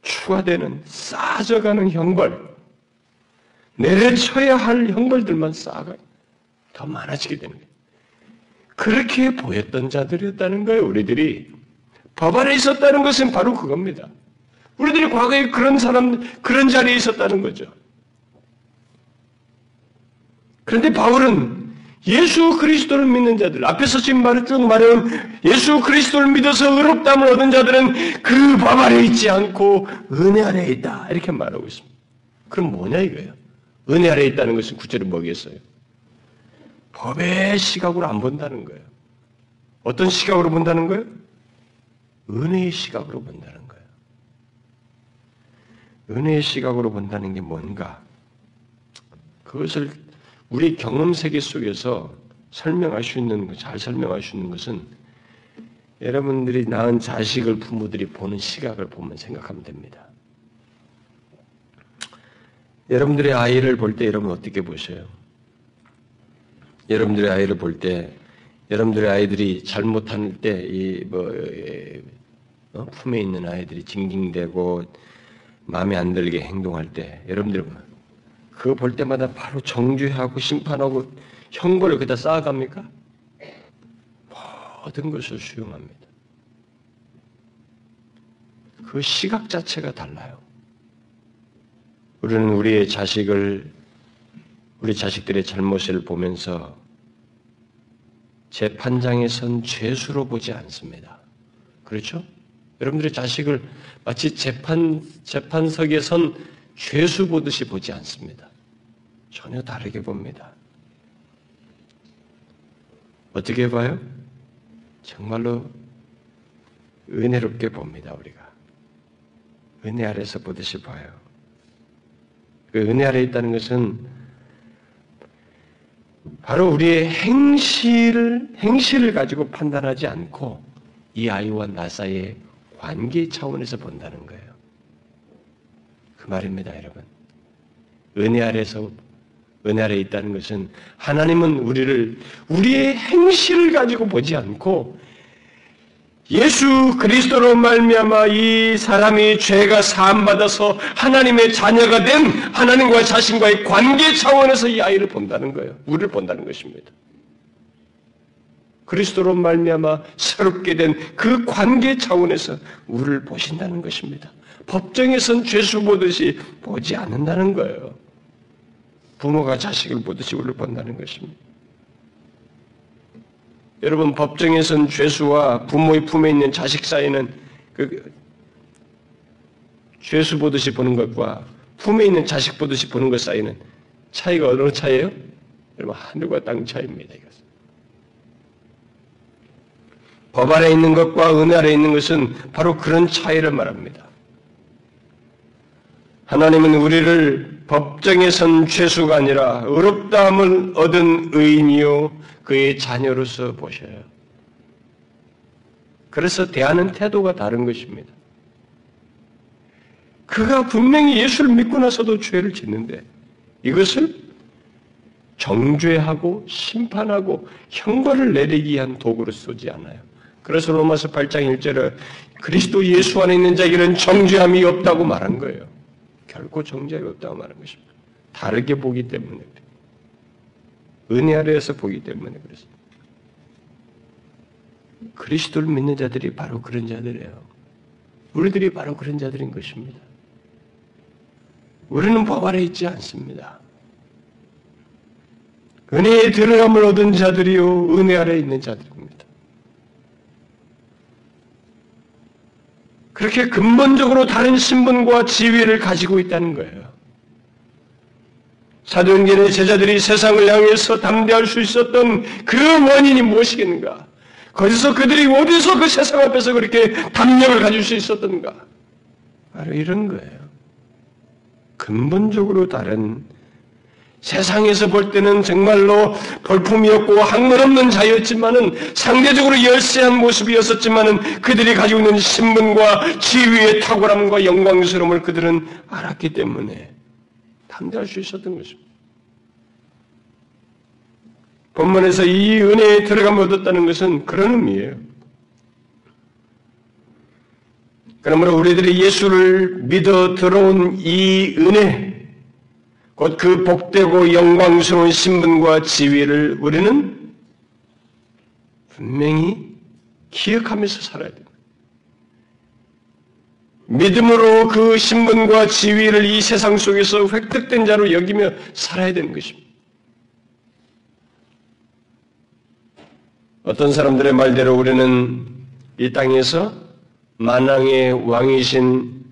S1: 추가되는 쌓아져가는 형벌, 내려쳐야 할 형벌들만 쌓아가 더 많아지게 되는 거예요. 그렇게 보였던 자들이었다는 거예요, 우리들이. 법 안에 있었다는 것은 바로 그겁니다. 우리들이 과거에 그런 사람, 그런 자리에 있었다는 거죠. 그런데 바울은 예수 그리스도를 믿는 자들, 앞에서 지금 쭉 말해온 예수 그리스도를 믿어서 의롭다함을 얻은 자들은 그법 아래 있지 않고 은혜 아래 있다. 이렇게 말하고 있습니다. 그럼 뭐냐 이거예요? 은혜 아래 있다는 것은 구체로 뭐겠어요? 법의 시각으로 안 본다는 거예요. 어떤 시각으로 본다는 거예요? 은혜의 시각으로 본다는 거예요. 은혜의 시각으로 본다는 게 뭔가? 그것을 우리 경험 세계 속에서 설명할 수 있는, 잘 설명할 수 있는 것은 여러분들이 낳은 자식을 부모들이 보는 시각을 보면 생각하면 됩니다. 여러분들의 아이를 볼 때 여러분 어떻게 보셔요? 여러분들의 아이를 볼 때 여러분들의 아이들이 잘못할 때, 이, 뭐, 어? 품에 있는 아이들이 징징대고 마음에 안 들게 행동할 때, 여러분들 그거 볼 때마다 바로 정죄하고 심판하고 형벌을 그다 쌓아갑니까? 모든 것을 수용합니다. 그 시각 자체가 달라요. 우리는 우리의 자식을, 우리 자식들의 잘못을 보면서 재판장에 선 죄수로 보지 않습니다. 그렇죠? 여러분들의 자식을 마치 재판, 재판석에 선 죄수 보듯이 보지 않습니다. 전혀 다르게 봅니다. 어떻게 봐요? 정말로 은혜롭게 봅니다, 우리가. 은혜 아래서 보듯이 봐요. 그 은혜 아래 있다는 것은 바로 우리의 행실을, 행실을 가지고 판단하지 않고 이 아이와 나 사이의 관계 차원에서 본다는 거예요. 그 말입니다, 여러분. 은혜 아래서 은혜 아래 있다는 것은 하나님은 우리를 우리의 행실을 가지고 보지 않고 예수 그리스도로 말미암아 이 사람이 죄가 사함 받아서 하나님의 자녀가 된 하나님과 자신과의 관계 차원에서 이 아이를 본다는 거예요. 우리를 본다는 것입니다. 그리스도로 말미암아 새롭게 된 그 관계 차원에서 우리를 보신다는 것입니다. 법정에선 죄수 보듯이 보지 않는다는 거예요. 부모가 자식을 보듯이 우리를 본다는 것입니다. 여러분 법정에선 죄수와 부모의 품에 있는 자식 사이는 그 죄수 보듯이 보는 것과 품에 있는 자식 보듯이 보는 것 사이는 차이가 어느 차이예요? 여러분 하늘과 땅 차이입니다. 이것은. 법 아래 있는 것과 은혜 아래 있는 것은 바로 그런 차이를 말합니다. 하나님은 우리를 법정에 선 죄수가 아니라 의롭다함을 얻은 의인이요 그의 자녀로서 보셔요. 그래서 대하는 태도가 다른 것입니다. 그가 분명히 예수를 믿고 나서도 죄를 짓는데 이것을 정죄하고 심판하고 형벌을 내리기 위한 도구로 쓰지 않아요. 그래서 로마서 8장 1절에 그리스도 예수 안에 있는 자에게는 정죄함이 없다고 말한 거예요. 결코 정죄함이 없다고 말한 것입니다. 다르게 보기 때문에 은혜 아래에서 보기 때문에 그렇습니다. 그리스도를 믿는 자들이 바로 그런 자들이에요. 우리들이 바로 그런 자들인 것입니다. 우리는 법 아래 있지 않습니다. 은혜의 들어감을 얻은 자들이요, 은혜 아래 있는 자들입니다. 그렇게 근본적으로 다른 신분과 지위를 가지고 있다는 거예요. 사도행전의 제자들이 세상을 향해서 담대할 수 있었던 그 원인이 무엇이겠는가? 거기서 그들이 어디서 그 세상 앞에서 그렇게 담력을 가질 수 있었던가? 바로 이런 거예요. 근본적으로 다른 세상에서 볼 때는 정말로 볼품이었고 학문 없는 자였지만은 상대적으로 열세한 모습이었었지만은 그들이 가지고 있는 신분과 지위의 탁월함과 영광스러움을 그들은 알았기 때문에 담대할 수 있었던 것입니다. 본문에서 이 은혜에 들어가면 얻었다는 것은 그런 의미예요. 그러므로 우리들이 예수를 믿어 들어온 이 은혜, 곧 그 복되고 영광스러운 신분과 지위를 우리는 분명히 기억하면서 살아야 됩니다. 믿음으로 그 신분과 지위를 이 세상 속에서 획득된 자로 여기며 살아야 되는 것입니다. 어떤 사람들의 말대로 우리는 이 땅에서 만왕의 왕이신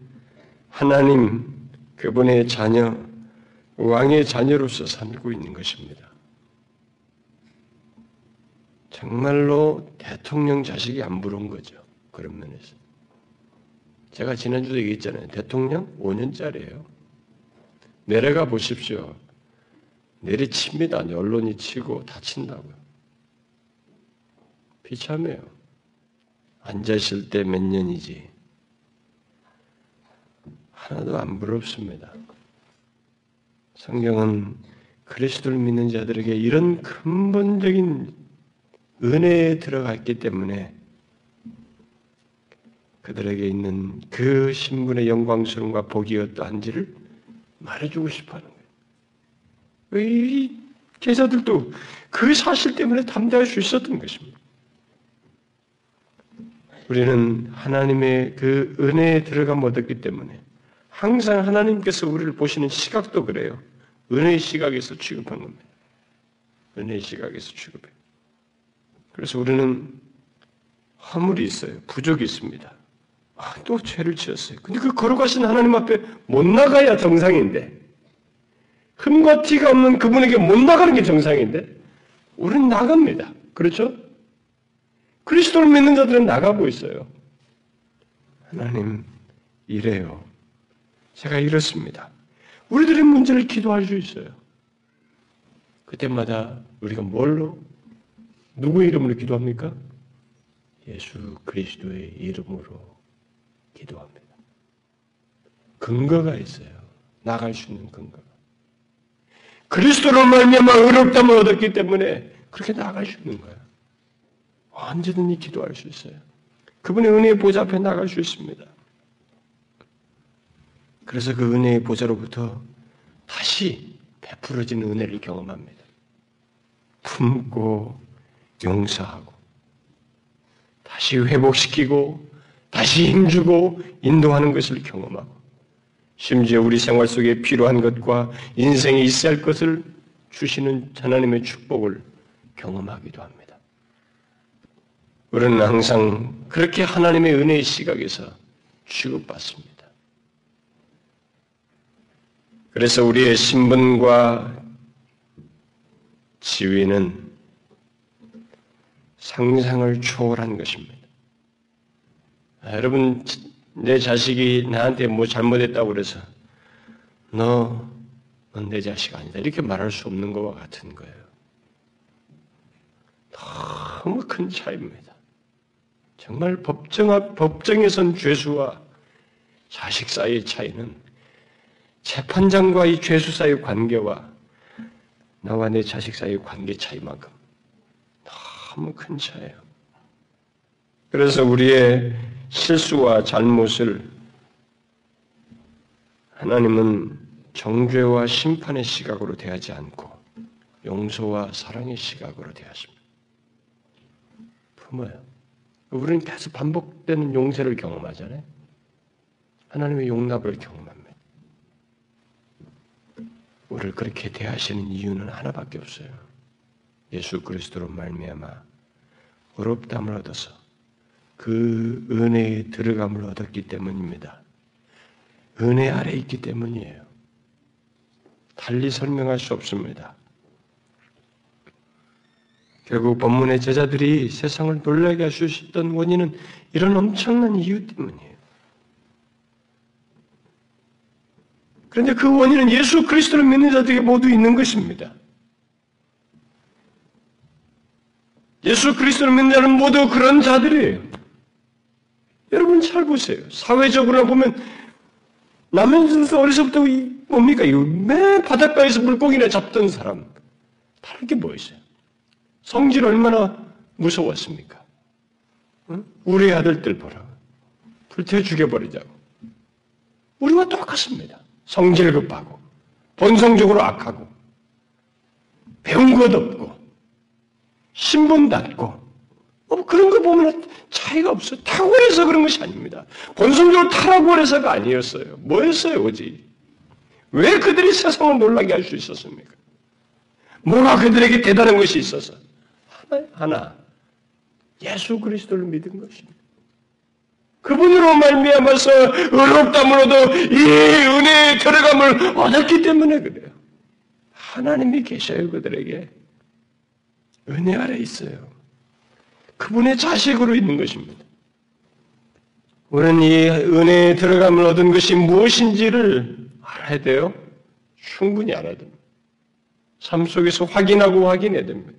S1: 하나님, 그분의 자녀, 왕의 자녀로서 살고 있는 것입니다. 정말로 대통령 자식이 안 부러운 거죠. 그런 면에서. 제가 지난주도 얘기했잖아요. 대통령 5년짜리예요. 내려가 보십시오. 내리칩니다. 언론이 치고 다친다고요. 비참해요. 앉아있을 때 몇 년이지. 하나도 안 부럽습니다. 성경은 그리스도를 믿는 자들에게 이런 근본적인 은혜에 들어갔기 때문에 그들에게 있는 그 신분의 영광스러움과 복이 어떠한지를 말해주고 싶어 하는 거예요. 이 제자들도 그 사실 때문에 담대할 수 있었던 것입니다. 우리는 하나님의 그 은혜에 들어감 얻었기 때문에 항상 하나님께서 우리를 보시는 시각도 그래요. 은혜의 시각에서 취급한 겁니다. 은혜의 시각에서 취급해요. 그래서 우리는 허물이 있어요. 부족이 있습니다. 아, 또 죄를 지었어요. 근데 그 걸어가신 하나님 앞에 못 나가야 정상인데, 흠과 티가 없는 그분에게 못 나가는 게 정상인데, 우리는 나갑니다. 그렇죠? 그리스도를 믿는 자들은 나가고 있어요. 하나님, 이래요. 제가 이렇습니다. 우리들의 문제를 기도할 수 있어요. 그때마다 우리가 뭘로, 누구의 이름으로 기도합니까? 예수 그리스도의 이름으로 기도합니다. 근거가 있어요. 나갈 수 있는 근거가. 그리스도로 말미암아 의롭다을 얻었기 때문에 그렇게 나갈 수 있는 거예요. 언제든지 기도할 수 있어요. 그분의 은혜의 보좌 앞에 나갈 수 있습니다. 그래서 그 은혜의 보좌로부터 다시 베풀어지는 은혜를 경험합니다. 품고 용서하고 다시 회복시키고 다시 힘주고 인도하는 것을 경험하고 심지어 우리 생활 속에 필요한 것과 인생에 있어야 할 것을 주시는 하나님의 축복을 경험하기도 합니다. 우리는 항상 그렇게 하나님의 은혜의 시각에서 취급받습니다. 그래서 우리의 신분과 지위는 상상을 초월한 것입니다. 아, 여러분, 내 자식이 나한테 뭐 잘못했다고 그래서 너, 넌 내 자식 아니다. 이렇게 말할 수 없는 것과 같은 거예요. 너무 큰 차이입니다. 정말 법정 앞, 법정에선 죄수와 자식 사이의 차이는 재판장과 이 죄수 사이의 관계와 나와 내 자식 사이의 관계 차이만큼 너무 큰 차이예요. 그래서 우리의 실수와 잘못을 하나님은 정죄와 심판의 시각으로 대하지 않고 용서와 사랑의 시각으로 대하십니다. 품어요. 우리는 계속 반복되는 용서를 경험하잖아요. 하나님의 용납을 경험합니다. 우리를 그렇게 대하시는 이유는 하나밖에 없어요. 예수 그리스도로 말미암아 어렵담을 얻어서 그 은혜에 들어감을 얻었기 때문입니다. 은혜 아래 있기 때문이에요. 달리 설명할 수 없습니다. 결국 본문의 제자들이 세상을 놀라게 할수 있었던 원인은 이런 엄청난 이유 때문이에요. 그런데 그 원인은 예수 그리스도를 믿는 자들에게 모두 있는 것입니다. 예수 그리스도를 믿는 자는 모두 그런 자들이에요. 여러분 잘 보세요. 사회적으로 보면 남면서 어려서부터 이 뭡니까? 이매 바닷가에서 물고기나 잡던 사람 다른 게 뭐였어요? 성질 얼마나 무서웠습니까? 응? 우리 아들들 보라. 불태워 죽여버리자고. 우리와 똑같습니다. 성질 급하고, 본성적으로 악하고, 배운 것 없고, 신분 낮고, 뭐 그런 거 보면 차이가 없어요. 탁월해서 그런 것이 아닙니다. 본성적으로 타락월해서가 아니었어요. 뭐였어요, 오직? 왜 그들이 세상을 놀라게 할 수 있었습니까? 뭐가 그들에게 대단한 것이 있어서? 하나. 예수 그리스도를 믿은 것입니다. 그분으로 말미암아서 의롭다므로도 이 은혜의 들어감을 얻었기 때문에 그래요. 하나님이 계셔요 그들에게. 은혜 아래 있어요. 그분의 자식으로 있는 것입니다. 우리는 이 은혜에 들어감을 얻은 것이 무엇인지를 알아야 돼요. 충분히 알아야 됩니다. 삶 속에서 확인하고 확인해야 됩니다.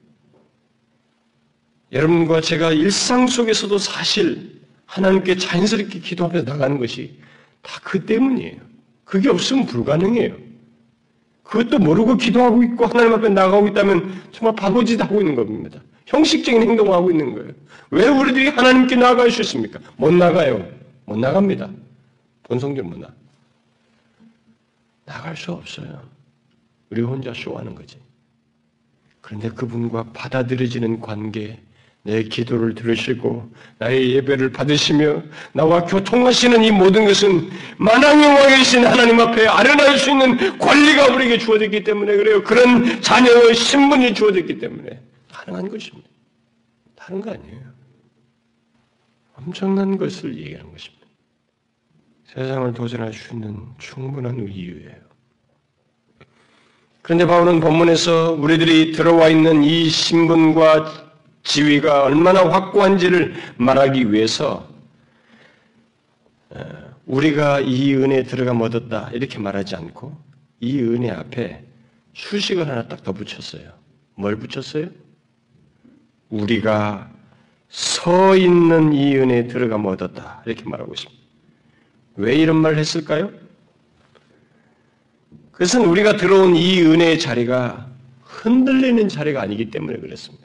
S1: 여러분과 제가 일상 속에서도 사실 하나님께 자연스럽게 기도하며 나가는 것이 다 그 때문이에요. 그게 없으면 불가능해요. 그것도 모르고 기도하고 있고 하나님 앞에 나가고 있다면 정말 바보짓 하고 있는 겁니다. 형식적인 행동을 하고 있는 거예요. 왜 우리들이 하나님께 나아갈 수 있습니까? 못 나가요. 못 나갑니다. 본성적으로 못 나. 나갈 수 없어요. 우리 혼자 쇼하는 거지. 그런데 그분과 받아들여지는 관계, 내 기도를 들으시고 나의 예배를 받으시며 나와 교통하시는 이 모든 것은 만왕의 왕이신 하나님 앞에 아련할 수 있는 권리가 우리에게 주어졌기 때문에 그래요. 그런 자녀의 신분이 주어졌기 때문에 가능한 것입니다. 다른 거 아니에요. 엄청난 것을 얘기하는 것입니다. 세상을 도전할 수 있는 충분한 이유예요. 그런데 바울은 본문에서 우리들이 들어와 있는 이 신분과 지위가 얼마나 확고한지를 말하기 위해서 어, 우리가 이 은혜에 들어가 얻었다 이렇게 말하지 않고 이 은혜 앞에 수식을 하나 딱 더 붙였어요. 뭘 붙였어요? 우리가 서 있는 이 은혜에 들어가 얻었다 이렇게 말하고 있습니다. 왜 이런 말을 했을까요? 그것은 우리가 들어온 이 은혜의 자리가 흔들리는 자리가 아니기 때문에 그랬습니다.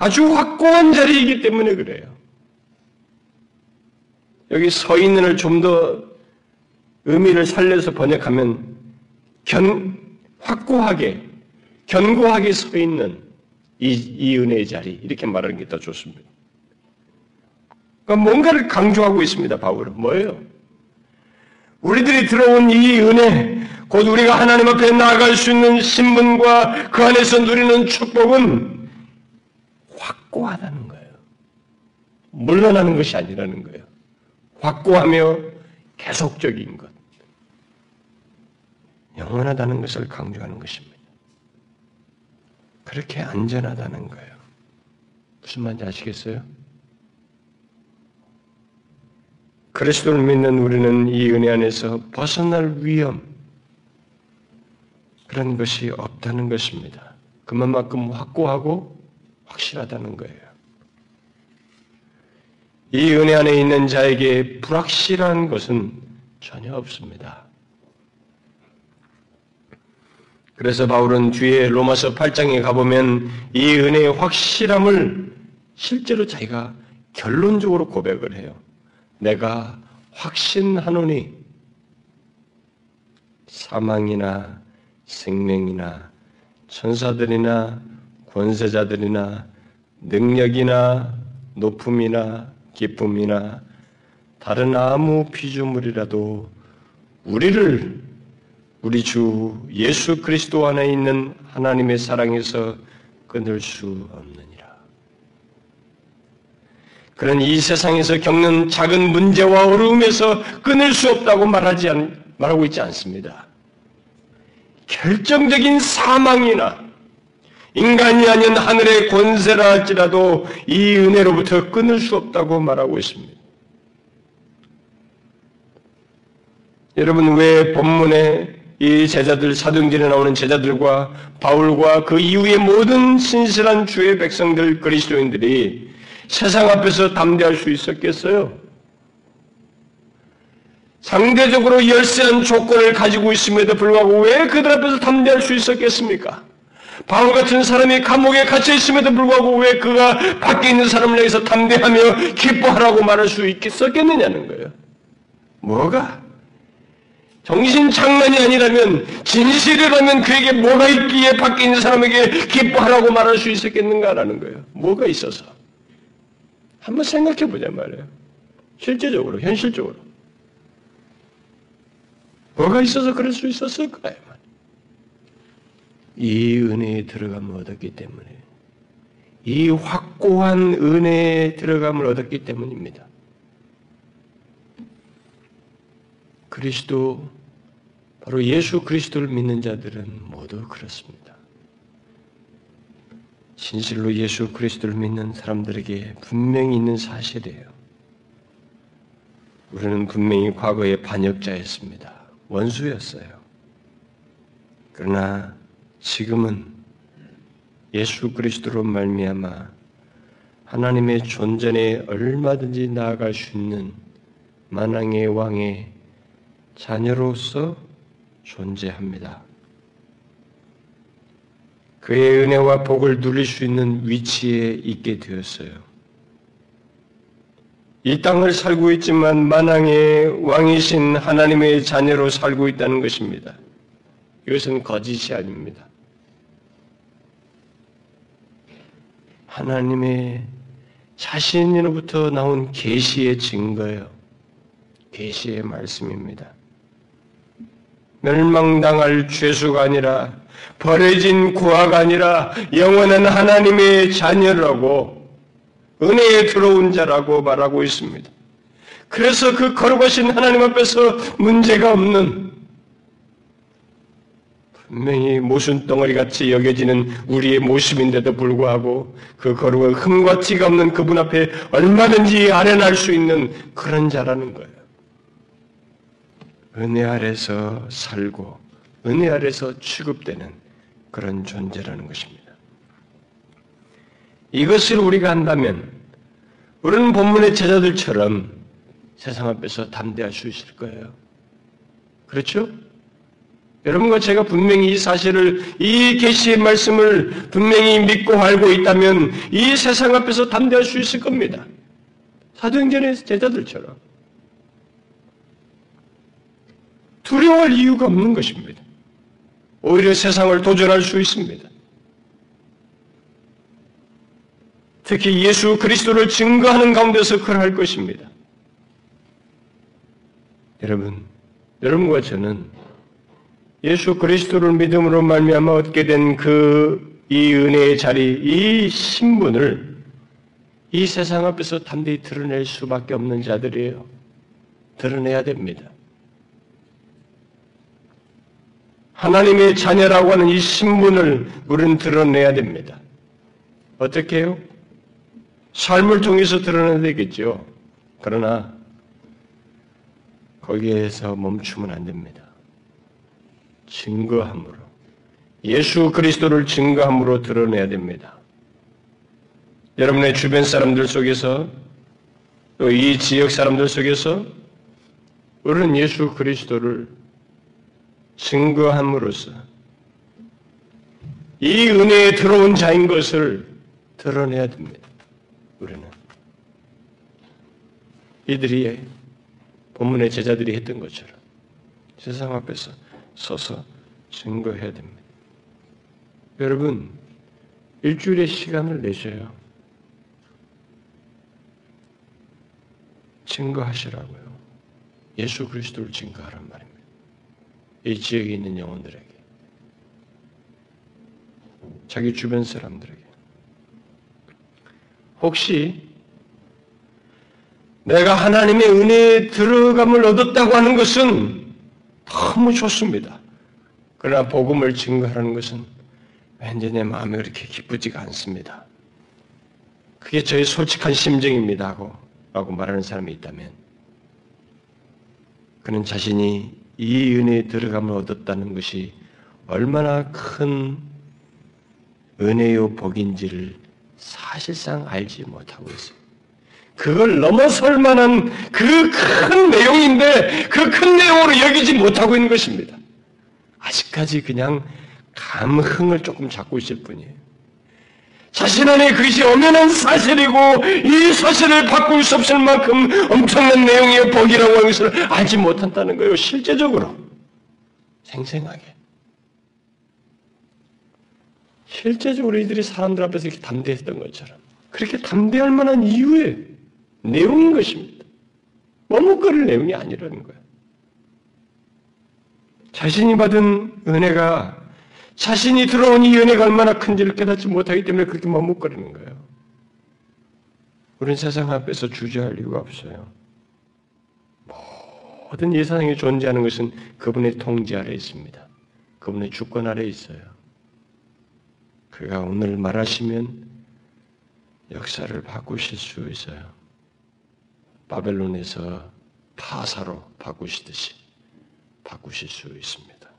S1: 아주 확고한 자리이기 때문에 그래요. 여기 서 있는을 좀 더 의미를 살려서 번역하면 견, 확고하게, 견고하게 서 있는 이, 이 은혜의 자리, 이렇게 말하는 게 더 좋습니다. 그러니까 뭔가를 강조하고 있습니다, 바울은. 뭐예요? 우리들이 들어온 이 은혜, 곧 우리가 하나님 앞에 나아갈 수 있는 신분과 그 안에서 누리는 축복은 확고하다는 거예요. 물러나는 것이 아니라는 거예요. 확고하며 계속적인 것. 영원하다는 것을 강조하는 것입니다. 그렇게 안전하다는 거예요. 무슨 말인지 아시겠어요? 그리스도를 믿는 우리는 이 은혜 안에서 벗어날 위험, 그런 것이 없다는 것입니다. 그만큼 확고하고 확실하다는 거예요. 이 은혜 안에 있는 자에게 불확실한 것은 전혀 없습니다. 그래서 바울은 뒤에 로마서 8장에 가보면 이 은혜의 확실함을 실제로 자기가 결론적으로 고백을 해요. 내가 확신하노니 사망이나 생명이나 천사들이나 권세자들이나 능력이나 높음이나 기쁨이나 다른 아무 피조물이라도 우리를 우리 주 예수 그리스도 안에 있는 하나님의 사랑에서 끊을 수 없느니라. 그런 이 세상에서 겪는 작은 문제와 어려움에서 끊을 수 없다고 말하지 않, 말하고 있지 않습니다. 결정적인 사망이나 인간이 아닌 하늘의 권세라 할지라도 이 은혜로부터 끊을 수 없다고 말하고 있습니다. 여러분 왜 본문에 이 제자들 사도행전에 나오는 제자들과 바울과 그 이후의 모든 신실한 주의 백성들 그리스도인들이 세상 앞에서 담대할 수 있었겠어요? 상대적으로 열세한 조건을 가지고 있음에도 불구하고 왜 그들 앞에서 담대할 수 있었겠습니까? 바울 같은 사람이 감옥에 갇혀 있음에도 불구하고 왜 그가 밖에 있는 사람을 향해서 담대하며 기뻐하라고 말할 수 있겠었겠느냐는 거예요. 뭐가? 정신 장난이 아니라면 진실이라면 그에게 뭐가 있기에 밖에 있는 사람에게 기뻐하라고 말할 수 있었겠는가라는 거예요. 뭐가 있어서? 한번 생각해 보자 말이에요. 실제적으로, 현실적으로. 뭐가 있어서 그럴 수 있었을까요? 이 은혜에 들어감을 얻었기 때문에 이 확고한 은혜에 들어감을 얻었기 때문입니다. 그리스도 바로 예수 그리스도를 믿는 자들은 모두 그렇습니다. 진실로 예수 그리스도를 믿는 사람들에게 분명히 있는 사실이에요. 우리는 분명히 과거의 반역자였습니다. 원수였어요. 그러나 지금은 예수 그리스도로 말미암아 하나님의 존전에 얼마든지 나아갈 수 있는 만왕의 왕의 자녀로서 존재합니다. 그의 은혜와 복을 누릴 수 있는 위치에 있게 되었어요. 이 땅을 살고 있지만 만왕의 왕이신 하나님의 자녀로 살고 있다는 것입니다. 이것은 거짓이 아닙니다. 하나님의 자신으로부터 나온 계시의 증거예요. 계시의 말씀입니다. 멸망당할 죄수가 아니라 버려진 구화가 아니라 영원한 하나님의 자녀라고 은혜에 들어온 자라고 말하고 있습니다. 그래서 그 거룩하신 하나님 앞에서 문제가 없는 분명히 모순 덩어리 같이 여겨지는 우리의 모습인데도 불구하고 그 거룩한 흠과 티가 없는 그분 앞에 얼마든지 아련할 수 있는 그런 자라는 거예요. 은혜 아래서 살고 은혜 아래서 취급되는 그런 존재라는 것입니다. 이것을 우리가 한다면 우리는 본문의 제자들처럼 세상 앞에서 담대할 수 있을 거예요. 그렇죠? 여러분과 제가 분명히 이 사실을 이 계시의 말씀을 분명히 믿고 알고 있다면 이 세상 앞에서 담대할 수 있을 겁니다. 사도행전의 제자들처럼 두려워할 이유가 없는 것입니다. 오히려 세상을 도전할 수 있습니다. 특히 예수 그리스도를 증거하는 가운데서 그럴 것입니다. 여러분, 여러분과 저는 예수 그리스도를 믿음으로 말미암아 얻게 된 그 이 은혜의 자리, 이 신분을 이 세상 앞에서 담대히 드러낼 수밖에 없는 자들이에요. 드러내야 됩니다. 하나님의 자녀라고 하는 이 신분을 우리는 드러내야 됩니다. 어떻게 해요? 삶을 통해서 드러내야 되겠죠. 그러나 거기에서 멈추면 안 됩니다. 증거함으로 예수 그리스도를 증거함으로 드러내야 됩니다. 여러분의 주변 사람들 속에서 또 이 지역 사람들 속에서 우리는 예수 그리스도를 증거함으로써 이 은혜에 들어온 자인 것을 드러내야 됩니다. 우리는 이들이 본문의 제자들이 했던 것처럼 세상 앞에서 서서 증거해야 됩니다. 여러분 일주일의 시간을 내셔요. 증거하시라고요. 예수 그리스도를 증거하란 말입니다. 이 지역에 있는 영혼들에게, 자기 주변 사람들에게. 혹시 내가 하나님의 은혜에 들어감을 얻었다고 하는 것은 너무 좋습니다. 그러나 복음을 증거하는 것은 왠지 내 마음에 그렇게 기쁘지가 않습니다. 그게 저의 솔직한 심정입니다 하고, 라고 말하는 사람이 있다면 그는 자신이 이 은혜에 들어감을 얻었다는 것이 얼마나 큰 은혜요 복인지를 사실상 알지 못하고 있습니다. 그걸 넘어설 만한 그 큰 내용인데 그 큰 내용으로 여기지 못하고 있는 것입니다. 아직까지 그냥 감흥을 조금 잡고 있을 뿐이에요. 자신 안에 그것이 엄연한 사실이고 이 사실을 바꿀 수 없을 만큼 엄청난 내용의 복이라고 하는 것을 알지 못한다는 거예요. 실제적으로. 생생하게. 실제적으로 이들이 사람들 앞에서 이렇게 담대했던 것처럼 그렇게 담대할 만한 이유의 내용인 것입니다. 머뭇거릴 내용이 아니라는 거예요. 자신이 받은 은혜가 자신이 들어온 이 은혜가 얼마나 큰지를 깨닫지 못하기 때문에 그렇게 머뭇거리는 거예요. 우리는 세상 앞에서 주저할 이유가 없어요. 모든 이 세상에 존재하는 것은 그분의 통제 아래 있습니다. 그분의 주권 아래 있어요. 그가 오늘 말하시면 역사를 바꾸실 수 있어요. 바벨론에서 파사로 바꾸시듯이 바꾸실 수 있습니다.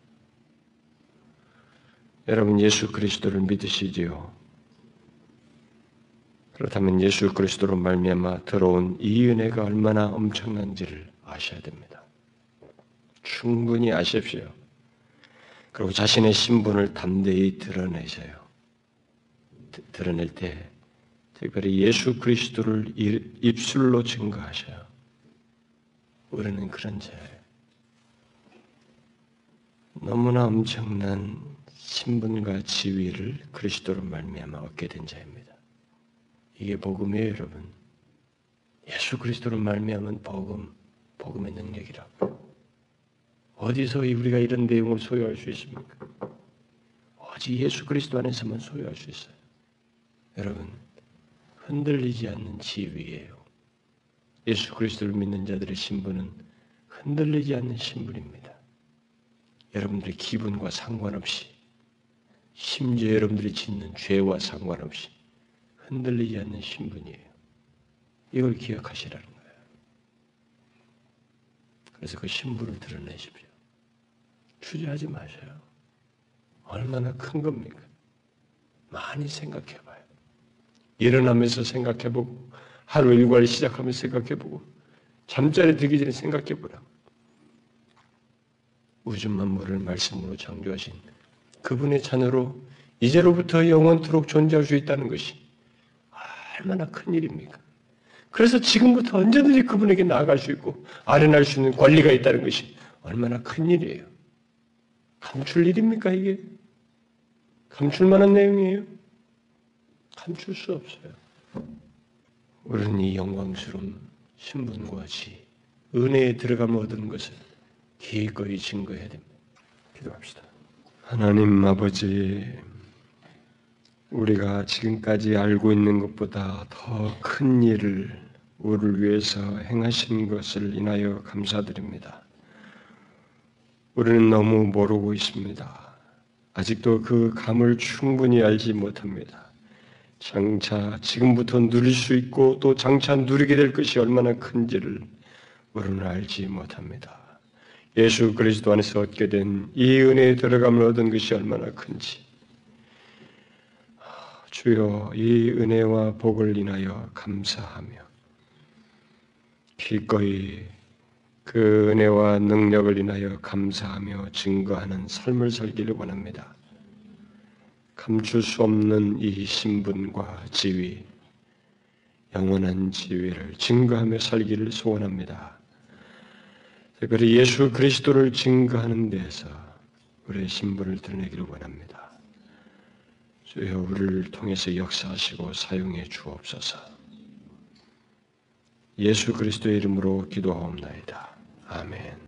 S1: 여러분 예수 그리스도를 믿으시지요? 그렇다면 예수 그리스도로 말미암아 들어온 이 은혜가 얼마나 엄청난지를 아셔야 됩니다. 충분히 아십시오. 그리고 자신의 신분을 담대히 드러내셔요. 드- 드러낼 때 특별히 예수 그리스도를 이- 입술로 증거하셔요. 우리는 그런 자예요. 너무나 엄청난 신분과 지위를 그리스도로 말미암아 얻게 된 자입니다. 이게 복음이에요, 여러분. 예수 그리스도로 말미암은 복음, 복음의 능력이라고. 어디서 우리가 이런 내용을 소유할 수 있습니까? 오직 예수 그리스도 안에서만 소유할 수 있어요. 여러분, 흔들리지 않는 지위예요. 예수 그리스도를 믿는 자들의 신분은 흔들리지 않는 신분입니다. 여러분들의 기분과 상관없이, 심지어 여러분들이 짓는 죄와 상관없이 흔들리지 않는 신분이에요. 이걸 기억하시라는 거예요. 그래서 그 신분을 드러내십시오. 주저하지 마셔요. 얼마나 큰 겁니까? 많이 생각해봐요. 일어나면서 생각해보고, 하루 일과를 시작하면서 생각해보고, 잠자리 들기 전에 생각해보라고. 우주 만물을 말씀으로 창조하신 그분의 자녀로 이제로부터 영원토록 존재할 수 있다는 것이 얼마나 큰 일입니까? 그래서 지금부터 언제든지 그분에게 나아갈 수 있고 아련할 수 있는 권리가 있다는 것이 얼마나 큰 일이에요. 감출 일입니까 이게? 감출 만한 내용이에요? 감출 수 없어요. 우리는 이 영광스러운 신분과 지, 은혜에 들어가면 얻는 것을 기꺼이 증거해야 됩니다. 기도합시다. 하나님 아버지, 우리가 지금까지 알고 있는 것보다 더 큰 일을 우리를 위해서 행하신 것을 인하여 감사드립니다. 우리는 너무 모르고 있습니다. 아직도 그 감을 충분히 알지 못합니다. 장차 지금부터 누릴 수 있고 또 장차 누리게 될 것이 얼마나 큰지를 우리는 알지 못합니다. 예수 그리스도 안에서 얻게 된 이 은혜에 들어감을 얻은 것이 얼마나 큰지 주여 이 은혜와 복을 인하여 감사하며 기꺼이 그 은혜와 능력을 인하여 감사하며 증거하는 삶을 살기를 원합니다. 감출 수 없는 이 신분과 지위, 영원한 지위를 증거하며 살기를 소원합니다. 특별히 예수 그리스도를 증거하는 데서 우리의 신분을 드러내기를 원합니다. 주여 우리를 통해서 역사하시고 사용해 주옵소서. 예수 그리스도의 이름으로 기도하옵나이다. 아멘.